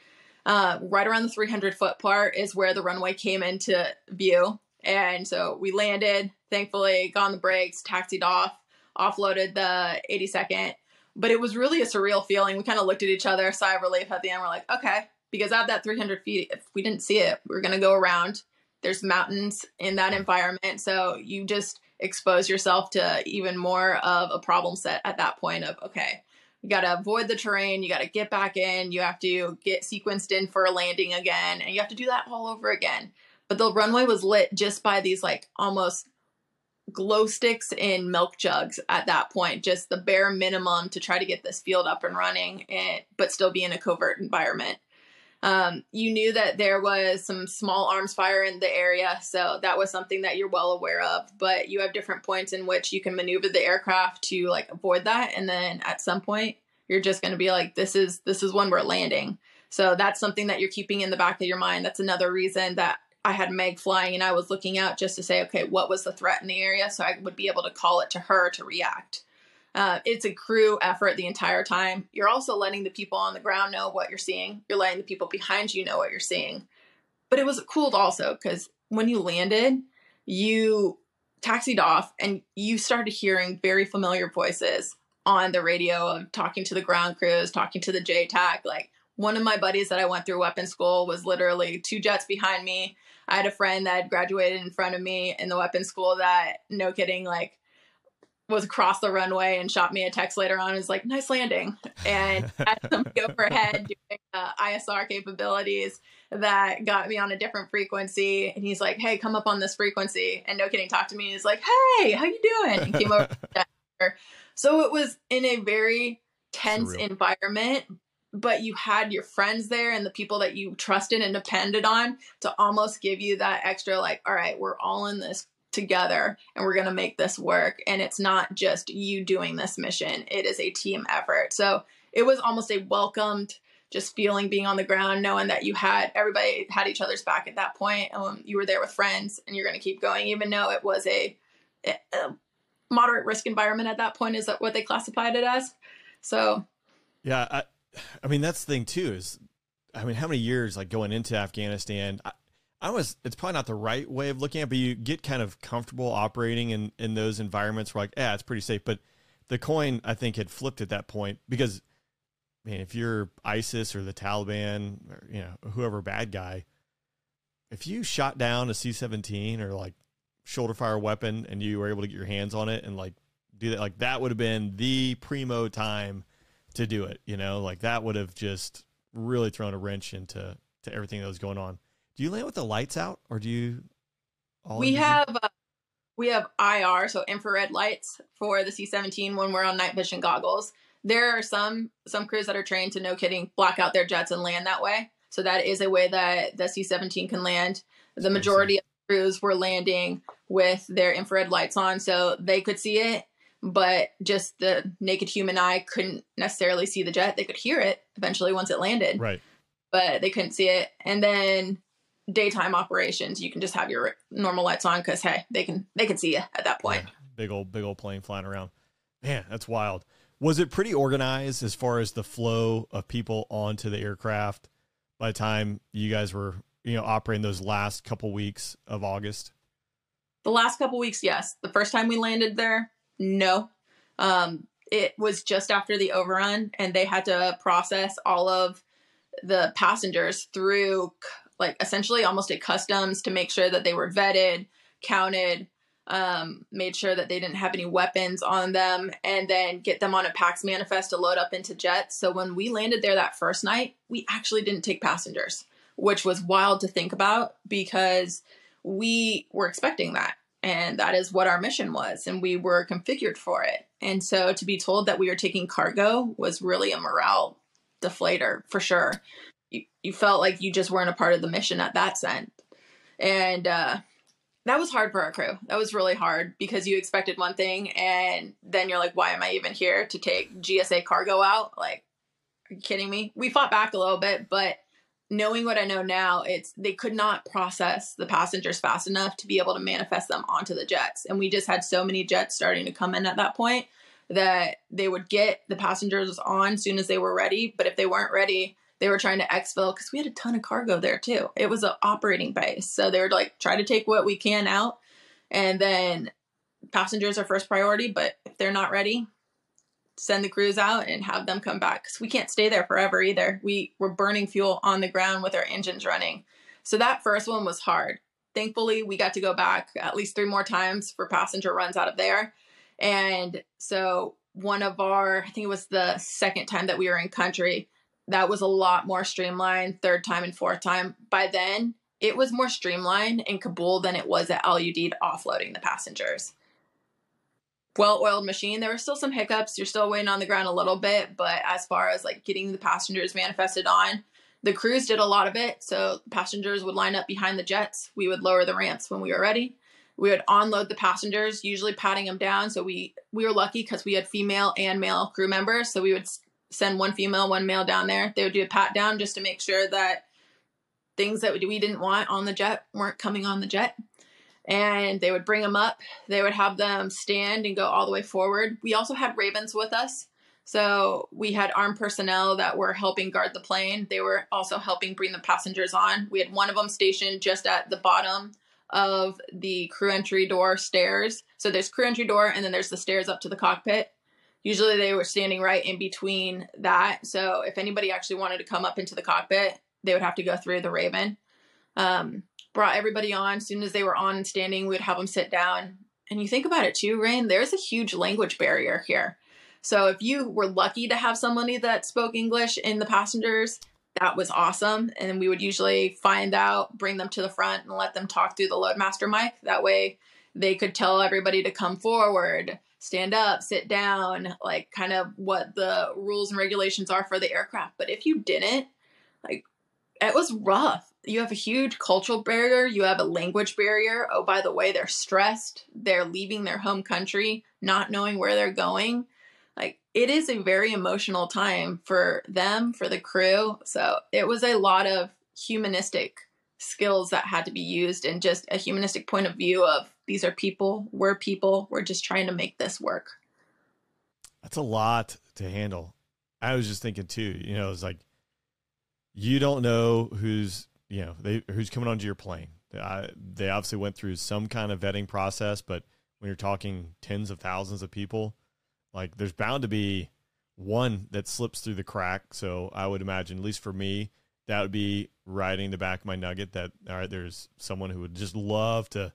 Uh, right around the 300 foot part is where the runway came into view. And so we landed, thankfully, got on the brakes, taxied off, offloaded the 82nd. But it was really a surreal feeling. We kind of looked at each other, sigh of relief at the end. We're like, okay, because at that 300 feet, if we didn't see it, we are going to go around. There's mountains in that environment. So you just expose yourself to even more of a problem set at that point of, okay, you got to avoid the terrain. You got to get back in. You have to get sequenced in for a landing again. And you have to do that all over again. But the runway was lit just by these like almost glow sticks in milk jugs at that point, just the bare minimum to try to get this field up and running, and, but still be in a covert environment. Um, you knew that there was some small arms fire in the area, so that was something that you're well aware of. But you have different points in which you can maneuver the aircraft to like avoid that, and then at some point you're just going to be like, "This is this is when we're landing." So that's something that you're keeping in the back of your mind. That's another reason that I had Meg flying and I was looking out just to say, okay, what was the threat in the area? So I would be able to call it to her to react. Uh, it's a crew effort the entire time. You're also letting the people on the ground know what you're seeing. You're letting the people behind you know what you're seeing. But it was cool also because when you landed, you taxied off and you started hearing very familiar voices on the radio of talking to the ground crews, talking to the JTAC. Like one of my buddies that I went through weapons school was literally two jets behind me I had a friend that graduated in front of me in the weapons school that, no kidding, like was across the runway and shot me a text later on. Was like, "Nice landing," and had somebody overhead doing uh, ISR capabilities that got me on a different frequency. And he's like, "Hey, come up on this frequency." And no kidding, talked to me. He's like, "Hey, how you doing?" And came over. so it was in a very tense environment, but you had your friends there and the people that you trusted and depended on to almost give you that extra like all right we're all in this together and we're going to make this work. And it's not just you doing this mission. It is a team effort. So it was almost a welcomed just feeling being on the ground knowing that you had everybody had each other's back at that point. Um, you were there with friends and you're going to keep going even though it was a, a moderate risk environment at that point is that what they classified it as. So yeah I- I mean, that's the thing too. Is I mean, how many years like going into Afghanistan? I, I was. It's probably not the right way of looking at, it, but you get kind of comfortable operating in in those environments where like, yeah, it's pretty safe. But the coin, I think, had flipped at that point because, man, if you're ISIS or the Taliban or you know whoever bad guy, if you shot down a C-17 or like shoulder fire weapon and you were able to get your hands on it and like do that, like that would have been the primo time to do it. You know, like that would have just really thrown a wrench into to everything that was going on. Do you land with the lights out, or do you? we have uh, we have IR, so infrared lights for the C-17 when we're on night vision goggles. There are some some crews that are trained to no kidding black out their jets and land that way. So that is a way that the C-17 can land. The majority of crews were landing with their infrared lights on, so they could see it but just the naked human eye couldn't necessarily see the jet. They could hear it eventually once it landed. Right. But they couldn't see it. And then daytime operations, you can just have your normal lights on because hey, they can they can see you at that point. Yeah. Big old big old plane flying around. Man, that's wild. Was it pretty organized as far as the flow of people onto the aircraft by the time you guys were, you know, operating those last couple weeks of August? The last couple weeks, yes. The first time we landed there, no. Um, it was just after the overrun, and they had to process all of the passengers through like essentially almost a customs to make sure that they were vetted, counted, um, made sure that they didn't have any weapons on them, and then get them on a PAX manifest to load up into jets. So when we landed there that first night, we actually didn't take passengers, which was wild to think about because we were expecting that and that is what our mission was and we were configured for it. And so to be told that we were taking cargo was really a morale deflator for sure. You, you felt like you just weren't a part of the mission at that sense. And uh, that was hard for our crew. That was really hard because you expected one thing and then you're like why am i even here to take gsa cargo out? Like are you kidding me? We fought back a little bit but knowing what I know now, it's they could not process the passengers fast enough to be able to manifest them onto the jets. And we just had so many jets starting to come in at that point that they would get the passengers on soon as they were ready. But if they weren't ready, they were trying to exfil because we had a ton of cargo there too. It was an operating base. So they were like, try to take what we can out. And then passengers are first priority, but if they're not ready, send the crews out and have them come back because we can't stay there forever either. We were burning fuel on the ground with our engines running. So that first one was hard. Thankfully, we got to go back at least three more times for passenger runs out of there. And so one of our, I think it was the second time that we were in country, that was a lot more streamlined, third time and fourth time. By then, it was more streamlined in Kabul than it was at LUD offloading the passengers. Well oiled machine. There were still some hiccups. You're still waiting on the ground a little bit, but as far as like getting the passengers manifested on, the crews did a lot of it. So passengers would line up behind the jets. We would lower the ramps when we were ready. We would unload the passengers, usually patting them down. So we we were lucky because we had female and male crew members. So we would send one female, one male down there. They would do a pat down just to make sure that things that we didn't want on the jet weren't coming on the jet. And they would bring them up. They would have them stand and go all the way forward. We also had Ravens with us. So we had armed personnel that were helping guard the plane. They were also helping bring the passengers on. We had one of them stationed just at the bottom of the crew entry door stairs. So there's crew entry door and then there's the stairs up to the cockpit. Usually they were standing right in between that. So if anybody actually wanted to come up into the cockpit, they would have to go through the Raven. Um, brought everybody on. As soon as they were on and standing, we'd have them sit down. And you think about it too, Rain, there's a huge language barrier here. So if you were lucky to have somebody that spoke English in the passengers, that was awesome. And we would usually find out, bring them to the front, and let them talk through the loadmaster mic. That way they could tell everybody to come forward, stand up, sit down, like kind of what the rules and regulations are for the aircraft. But if you didn't, like it was rough. You have a huge cultural barrier, you have a language barrier. Oh, by the way, they're stressed. They're leaving their home country, not knowing where they're going. Like it is a very emotional time for them, for the crew. So it was a lot of humanistic skills that had to be used and just a humanistic point of view of these are people, we're people, we're just trying to make this work. That's a lot to handle. I was just thinking too, you know, it's like you don't know who's you know they who's coming onto your plane. I, they obviously went through some kind of vetting process, but when you're talking tens of thousands of people, like there's bound to be one that slips through the crack. So I would imagine, at least for me, that would be riding the back of my nugget. That all right, there's someone who would just love to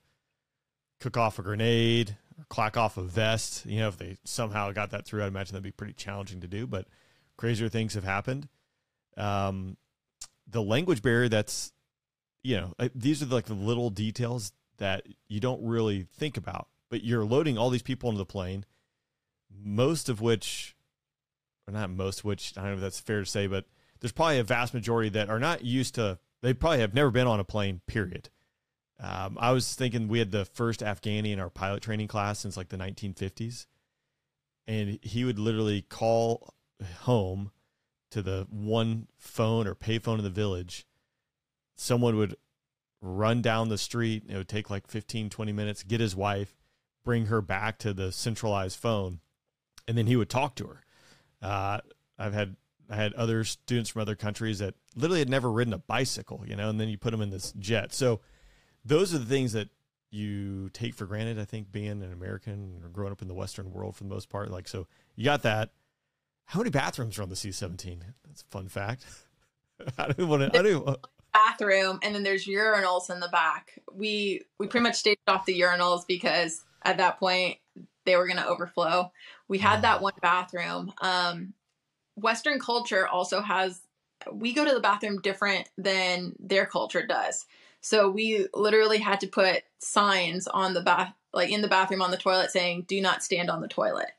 cook off a grenade or clack off a vest. You know, if they somehow got that through, I'd imagine that'd be pretty challenging to do. But crazier things have happened. Um, the language barrier that's you know uh, these are like the little details that you don't really think about but you're loading all these people into the plane most of which or not most which i don't know if that's fair to say but there's probably a vast majority that are not used to they probably have never been on a plane period. Um, i was thinking we had the first afghani in our pilot training class since like the 1950s and he would literally call home to the one phone or payphone in the village, someone would run down the street. It would take like 15, 20 minutes, get his wife, bring her back to the centralized phone, and then he would talk to her. Uh, I've had I had other students from other countries that literally had never ridden a bicycle, you know, and then you put them in this jet. So those are the things that you take for granted. I think being an American or growing up in the Western world for the most part, like so, you got that. How many bathrooms are on the C seventeen? That's a fun fact. [laughs] I don't want to. I don't. Bathroom, and then there's urinals in the back. We we pretty much stayed off the urinals because at that point they were going to overflow. We had that one bathroom. Um, Western culture also has. We go to the bathroom different than their culture does. So we literally had to put signs on the bath, like in the bathroom on the toilet, saying "Do not stand on the toilet."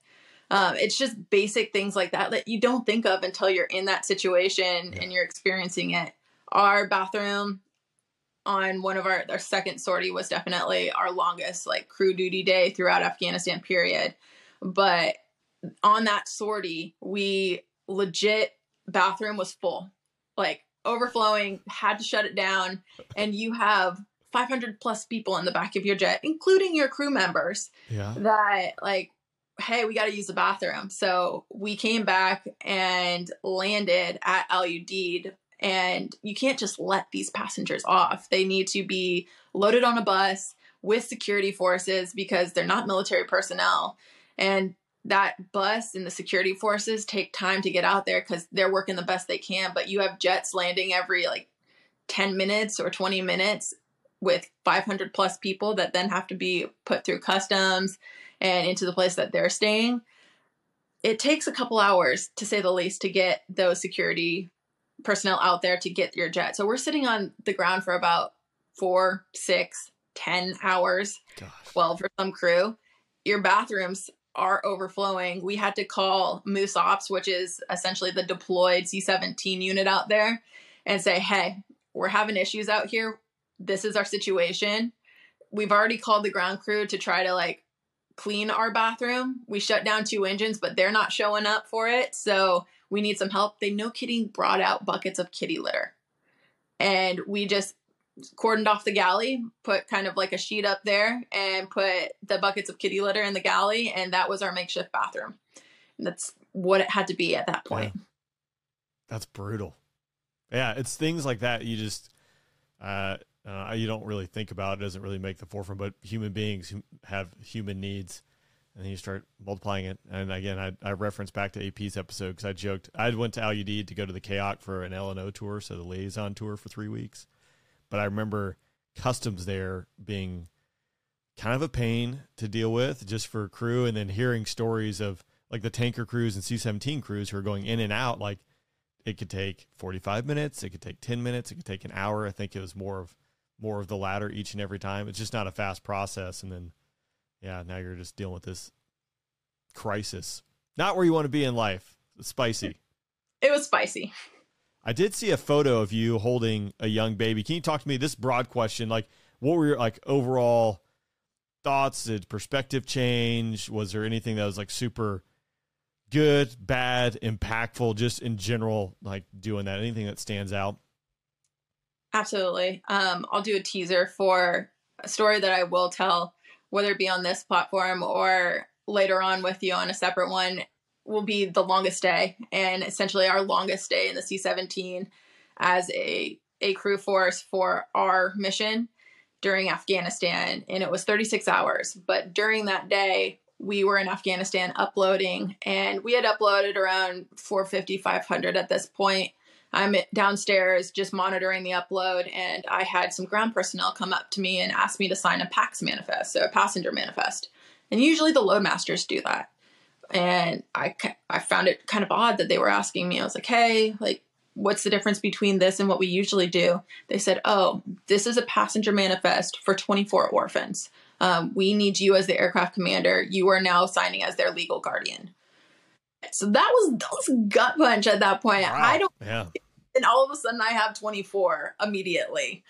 Um, it's just basic things like that that you don't think of until you're in that situation yeah. and you're experiencing it. Our bathroom on one of our our second sortie was definitely our longest like crew duty day throughout Afghanistan period. But on that sortie, we legit bathroom was full. Like overflowing, had to shut it down and you have 500 plus people in the back of your jet, including your crew members. Yeah. That like hey, we got to use the bathroom. So we came back and landed at Al. And you can't just let these passengers off. They need to be loaded on a bus with security forces because they're not military personnel. And that bus and the security forces take time to get out there because they're working the best they can. But you have jets landing every like 10 minutes or 20 minutes with 500 plus people that then have to be put through customs and into the place that they're staying, it takes a couple hours to say the least to get those security personnel out there to get your jet. So we're sitting on the ground for about four, six, ten hours, Gosh. 12 for some crew. Your bathrooms are overflowing. We had to call Moose Ops, which is essentially the deployed C 17 unit out there, and say, hey, we're having issues out here. This is our situation. We've already called the ground crew to try to like clean our bathroom. We shut down two engines, but they're not showing up for it. So we need some help. They no kidding brought out buckets of kitty litter. And we just cordoned off the galley, put kind of like a sheet up there, and put the buckets of kitty litter in the galley, and that was our makeshift bathroom. And that's what it had to be at that point. That's brutal. Yeah, it's things like that you just uh, uh, you don't really think about. It doesn't really make the forefront, but human beings have human needs, and then you start multiplying it. And again, I, I reference back to AP's episode because I joked I went to LUD to go to the CAOC for an LNO tour, so the liaison tour for three weeks. But I remember customs there being kind of a pain to deal with just for crew, and then hearing stories of like the tanker crews and C seventeen crews who are going in and out like it could take 45 minutes it could take 10 minutes it could take an hour i think it was more of more of the latter each and every time. It's just not a fast process. And then yeah now you're just dealing with this crisis. Not where you want to be in life. It's spicy. It was spicy. i did see a photo of you holding a young baby. Can you talk to me this broad question? Like what were your like overall thoughts? Did perspective change? Was there anything that was like super good, bad, impactful, just in general, like doing that? Anything that stands out? Absolutely. Um, I'll do a teaser for a story that I will tell, whether it be on this platform or later on with you on a separate one, will be the longest day and essentially our longest day in the C 17 as a, a crew force for our mission during Afghanistan. And it was 36 hours. But during that day, we were in Afghanistan uploading, and we had uploaded around 450, 500 at this point. I'm downstairs just monitoring the upload, and I had some ground personnel come up to me and ask me to sign a PAX manifest, so a passenger manifest. And usually the loadmasters do that. And I, I found it kind of odd that they were asking me. I was like, hey, like, what's the difference between this and what we usually do? They said, oh, this is a passenger manifest for 24 orphans um, we need you as the aircraft commander. You are now signing as their legal guardian. So that was that was gut punch at that point. Wow. I don't. Yeah. And all of a sudden, I have 24 immediately.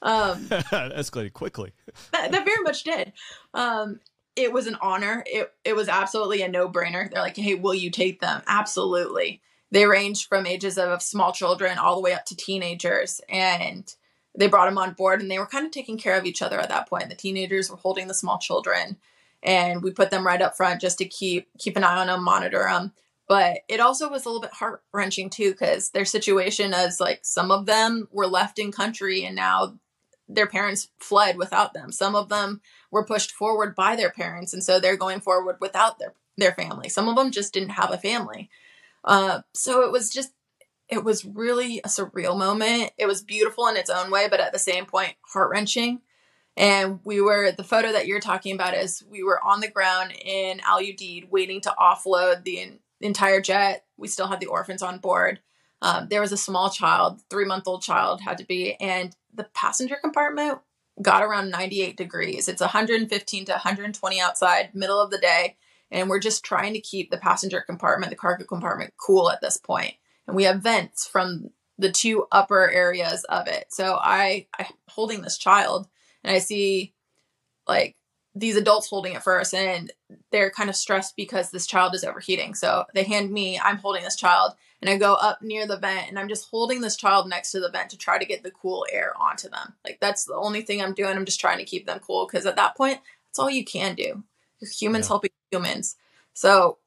Um, [laughs] escalated quickly. that, that very much did. Um, it was an honor. It it was absolutely a no brainer. They're like, hey, will you take them? Absolutely. They ranged from ages of small children all the way up to teenagers, and they brought them on board and they were kind of taking care of each other at that point. The teenagers were holding the small children and we put them right up front just to keep keep an eye on them, monitor them. But it also was a little bit heart wrenching too because their situation is like some of them were left in country and now their parents fled without them. Some of them were pushed forward by their parents and so they're going forward without their their family. Some of them just didn't have a family. Uh, so it was just it was really a surreal moment. It was beautiful in its own way, but at the same point, heart wrenching. And we were, the photo that you're talking about is we were on the ground in Al Udeid waiting to offload the entire jet. We still had the orphans on board. Um, there was a small child, three month old child had to be, and the passenger compartment got around 98 degrees. It's 115 to 120 outside, middle of the day. And we're just trying to keep the passenger compartment, the cargo compartment cool at this point. and we have vents from the two upper areas of it. So I I'm holding this child and I see like these adults holding it first and they're kind of stressed because this child is overheating. So they hand me, I'm holding this child and I go up near the vent and I'm just holding this child next to the vent to try to get the cool air onto them. Like that's the only thing I'm doing. I'm just trying to keep them cool because at that point, that's all you can do. Humans yeah. helping humans. So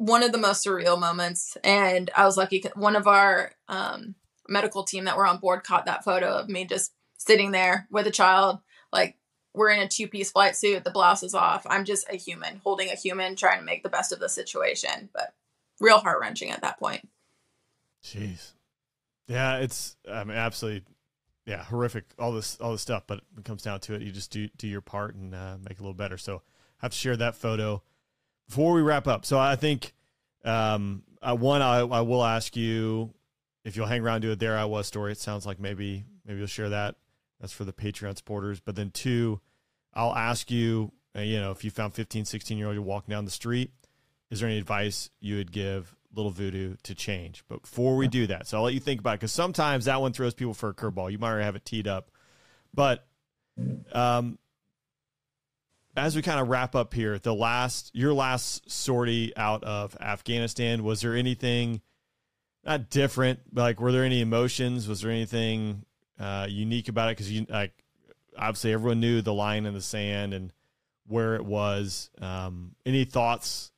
one of the most surreal moments. And I was lucky. One of our um, medical team that were on board caught that photo of me just sitting there with a child. Like we're in a two piece flight suit. The blouse is off. I'm just a human holding a human, trying to make the best of the situation. But real heart wrenching at that point. Jeez. Yeah, it's I mean absolutely yeah, horrific all this all this stuff, but it comes down to it, you just do do your part and uh, make it a little better. So I have to share that photo before we wrap up, so I think um, uh, one I, I will ask you if you'll hang around do a there I was story. It sounds like maybe maybe you'll share that That's for the Patreon supporters. But then two, I'll ask you, uh, you know, if you found 15, 16 year old you're walking down the street, is there any advice you would give little voodoo to change? But before we do that, so I'll let you think about it because sometimes that one throws people for a curveball. You might already have it teed up. But um, as we kind of wrap up here, the last your last sortie out of Afghanistan, was there anything not different, but like were there any emotions? Was there anything uh, unique about it? Because you like obviously everyone knew the line in the sand and where it was. Um, any thoughts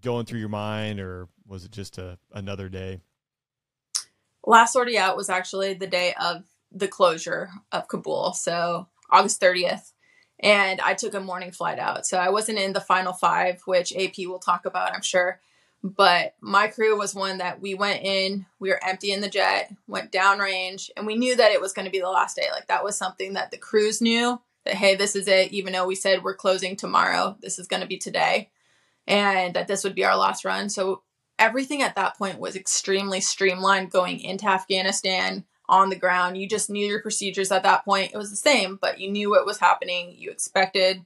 going through your mind, or was it just a another day? Last sortie out was actually the day of the closure of Kabul, so August 30th. And I took a morning flight out. So I wasn't in the final five, which AP will talk about, I'm sure. But my crew was one that we went in, we were empty in the jet, went downrange, and we knew that it was going to be the last day. Like that was something that the crews knew that, hey, this is it. Even though we said we're closing tomorrow, this is going to be today. And that this would be our last run. So everything at that point was extremely streamlined going into Afghanistan on the ground. You just knew your procedures at that point. It was the same, but you knew what was happening. You expected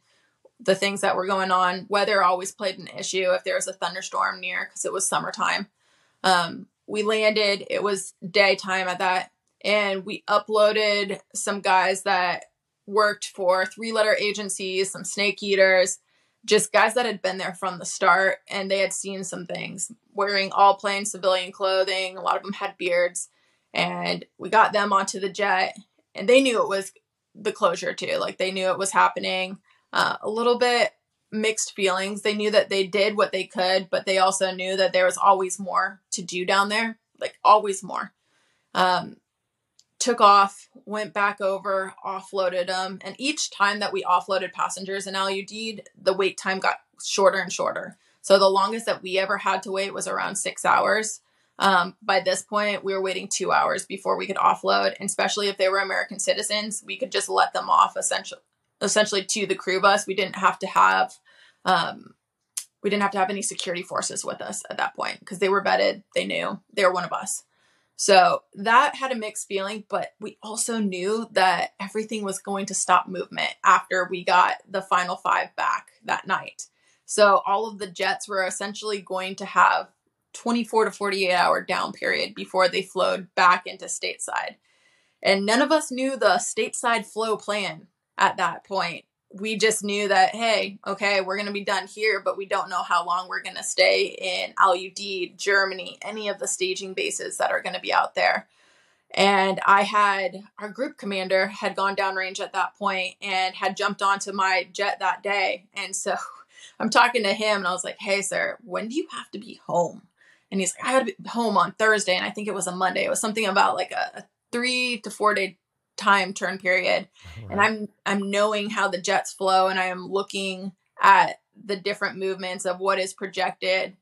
the things that were going on. Weather always played an issue if there was a thunderstorm near because it was summertime. Um, we landed, it was daytime at that, and we uploaded some guys that worked for three letter agencies, some snake eaters, just guys that had been there from the start and they had seen some things wearing all plain civilian clothing. A lot of them had beards and we got them onto the jet and they knew it was the closure too like they knew it was happening uh, a little bit mixed feelings. They knew that they did what they could but they also knew that there was always more to do down there like always more. Um, took off went back over offloaded them and each time that we offloaded passengers in Al-Udeid the wait time got shorter and shorter. So the longest that we ever had to wait was around six hours. Um, by this point, we were waiting two hours before we could offload, and especially if they were American citizens, we could just let them off essentially, essentially to the crew bus. We didn't have to have, um, we didn't have to have any security forces with us at that point because they were vetted. They knew they were one of us. So that had a mixed feeling, but we also knew that everything was going to stop movement after we got the final five back that night. So all of the jets were essentially going to have 24 to 48 hour down period before they flowed back into stateside. And none of us knew the stateside flow plan at that point. We just knew that, hey, okay, we're going to be done here, but we don't know how long we're going to stay in Al-Udeid, Germany, any of the staging bases that are going to be out there. And I had our group commander had gone downrange at that point and had jumped onto my jet that day. And so [laughs] I'm talking to him and I was like, hey, sir, when do you have to be home? and he's like, I gotta be home on Thursday, and I think it was a Monday. It was something about like a three to four day time turn period, oh, right. and I'm I'm knowing how the jets flow, and I am looking at the different movements of what is projected.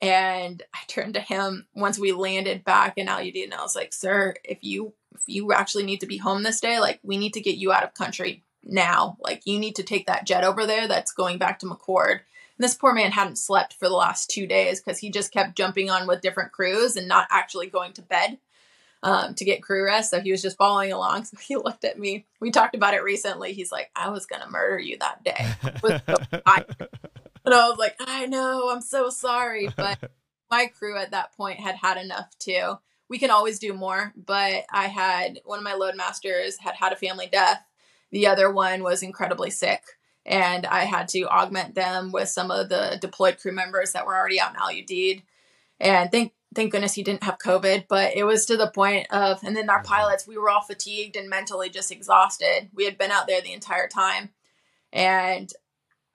And I turned to him once we landed back in Al and I was like, "Sir, if you if you actually need to be home this day, like we need to get you out of country now. Like you need to take that jet over there that's going back to McChord this poor man hadn't slept for the last two days because he just kept jumping on with different crews and not actually going to bed um, to get crew rest. So he was just following along. [laughs] So he looked at me. We talked about it recently. He's like, I was going to murder you that day. [laughs] and I was like, I know, I'm so sorry. But [laughs] my crew at that point had had enough too. We can always do more, but I had one of my load masters had had a family death. The other one was incredibly sick and I had to augment them with some of the deployed crew members that were already out in Al Udeid. And thank thank goodness he didn't have COVID, but it was to the point of, and then our mm-hmm. pilots, we were all fatigued and mentally just exhausted. We had been out there the entire time, and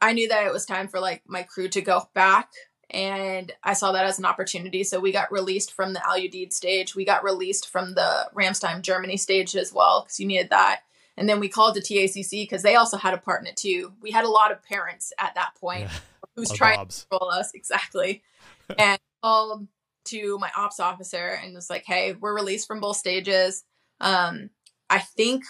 I knew that it was time for like my crew to go back. And I saw that as an opportunity. So we got released from the Al Udeid stage. We got released from the Ramstein Germany stage as well, because you needed that. And then we called the TACC because they also had a part in it too. We had a lot of parents at that point yeah. who's trying to control us exactly, and called to my ops officer and was like, "Hey, we're released from both stages. Um, I think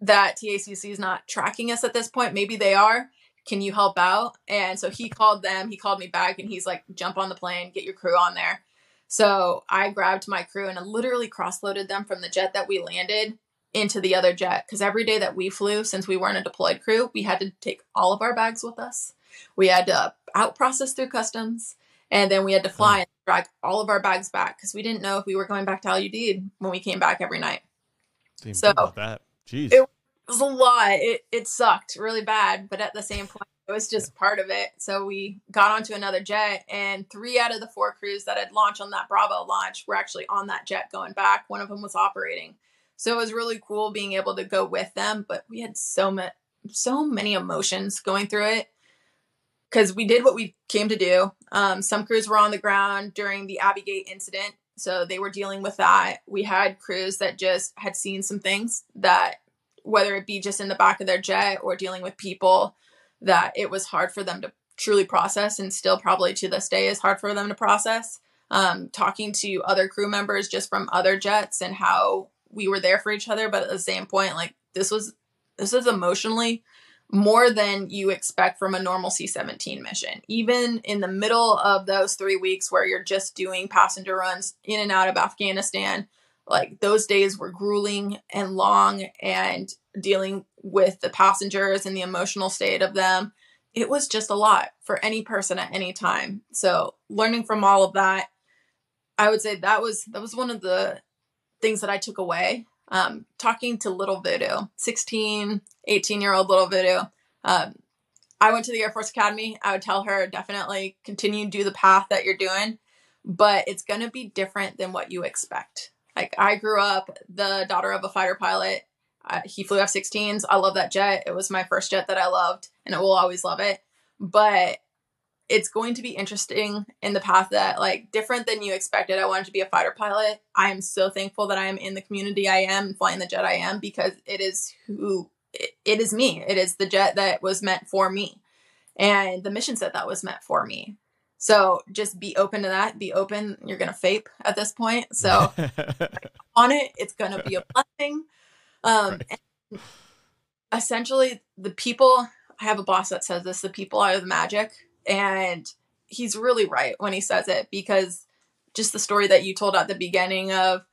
that TACC is not tracking us at this point. Maybe they are. Can you help out?" And so he called them. He called me back and he's like, "Jump on the plane, get your crew on there." So I grabbed my crew and I literally cross loaded them from the jet that we landed into the other jet because every day that we flew, since we weren't a deployed crew, we had to take all of our bags with us. We had to out process through customs, and then we had to fly drag all of our bags back because we didn't know if we were going back to Al Udeid when we came back every night. Didn't So, that. Jeez. it- It was a lot. It it sucked really bad, but at the same point, it was just part of it. So we got onto another jet, and three out of the four crews that had launched on that Bravo launch were actually on that jet going back. One of them was operating, so it was really cool being able to go with them. But we had so many so many emotions going through it because we did what we came to do. Um, some crews were on the ground during the Abbey Gate incident, so they were dealing with that. We had crews that just had seen some things that, whether it be just in the back of their jet or dealing with people, that it was hard for them to truly process, and still probably to this day is hard for them to process. Um, talking to other crew members just from other jets and how we were there for each other, but at the same point, like this was this is emotionally more than you expect from a normal C 17 mission. Even in the middle of those three weeks where you're just doing passenger runs in and out of Afghanistan, like those days were grueling and long and dealing with the passengers and the emotional state of them. It was just a lot for any person at any time. So learning from all of that, I would say that was that was one of the things that I took away um, talking to little voodoo 16 18 year old little voodoo. Um, i went to the air force academy. I would tell her definitely continue do the path that you're doing but it's going to be different than what you expect. Like i grew up the daughter of a fighter pilot. Uh, he flew f-16s i love that jet. It was my first jet that i loved and i will always love it. But it's going to be interesting in the path that like different than you expected. I wanted to be a fighter pilot. I am so thankful that I am in the community I am flying the jet I am because it is who it, is me. It is the jet that was meant for me and the mission set that was meant for me. So just be open to that. Be open. You're gonna FAIP at this point. So [laughs] on it, it's gonna be a blessing. Um, and essentially, the people. I have a boss that says this: the people are the magic, and he's really right when he says it because just the story that you told at the beginning of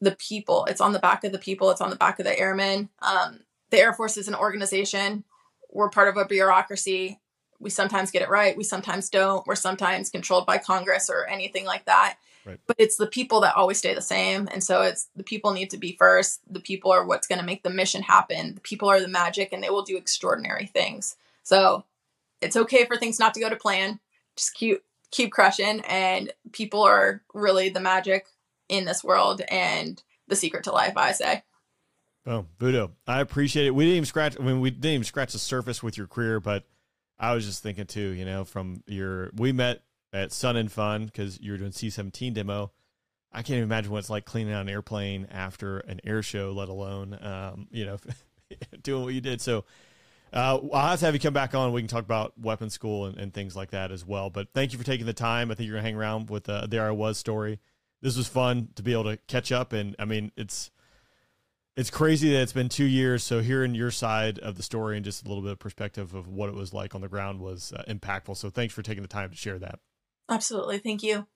the people. It's on the back of the people. It's on the back of the airmen. Um, the Air Force is an organization. We're part of a bureaucracy. We sometimes get it right. We sometimes don't. We're sometimes controlled by Congress or anything like that. Right. But it's the people that always stay the same. And so it's the people need to be first. The people are what's going to make the mission happen. The people are the magic and they will do extraordinary things. So it's okay for things not to go to plan. Just keep keep crushing and people are really the magic in this world and the secret to life, I say. Oh, Voodoo. I appreciate it. We didn't even scratch I mean we didn't even scratch the surface with your career, but I was just thinking too, you know, from your we met at Sun and Fun because you were doing C seventeen demo. I can't even imagine what it's like cleaning out an airplane after an air show, let alone um, you know, [laughs] doing what you did. So uh, I'll have to have you come back on. We can talk about weapons school and, and things like that as well. But thank you for taking the time. I think you're gonna hang around with uh, there I was story. This was fun to be able to catch up, and I mean it's it's crazy that it's been two years. So hearing your side of the story and just a little bit of perspective of what it was like on the ground was uh, impactful. So thanks for taking the time to share that. Absolutely. Thank you.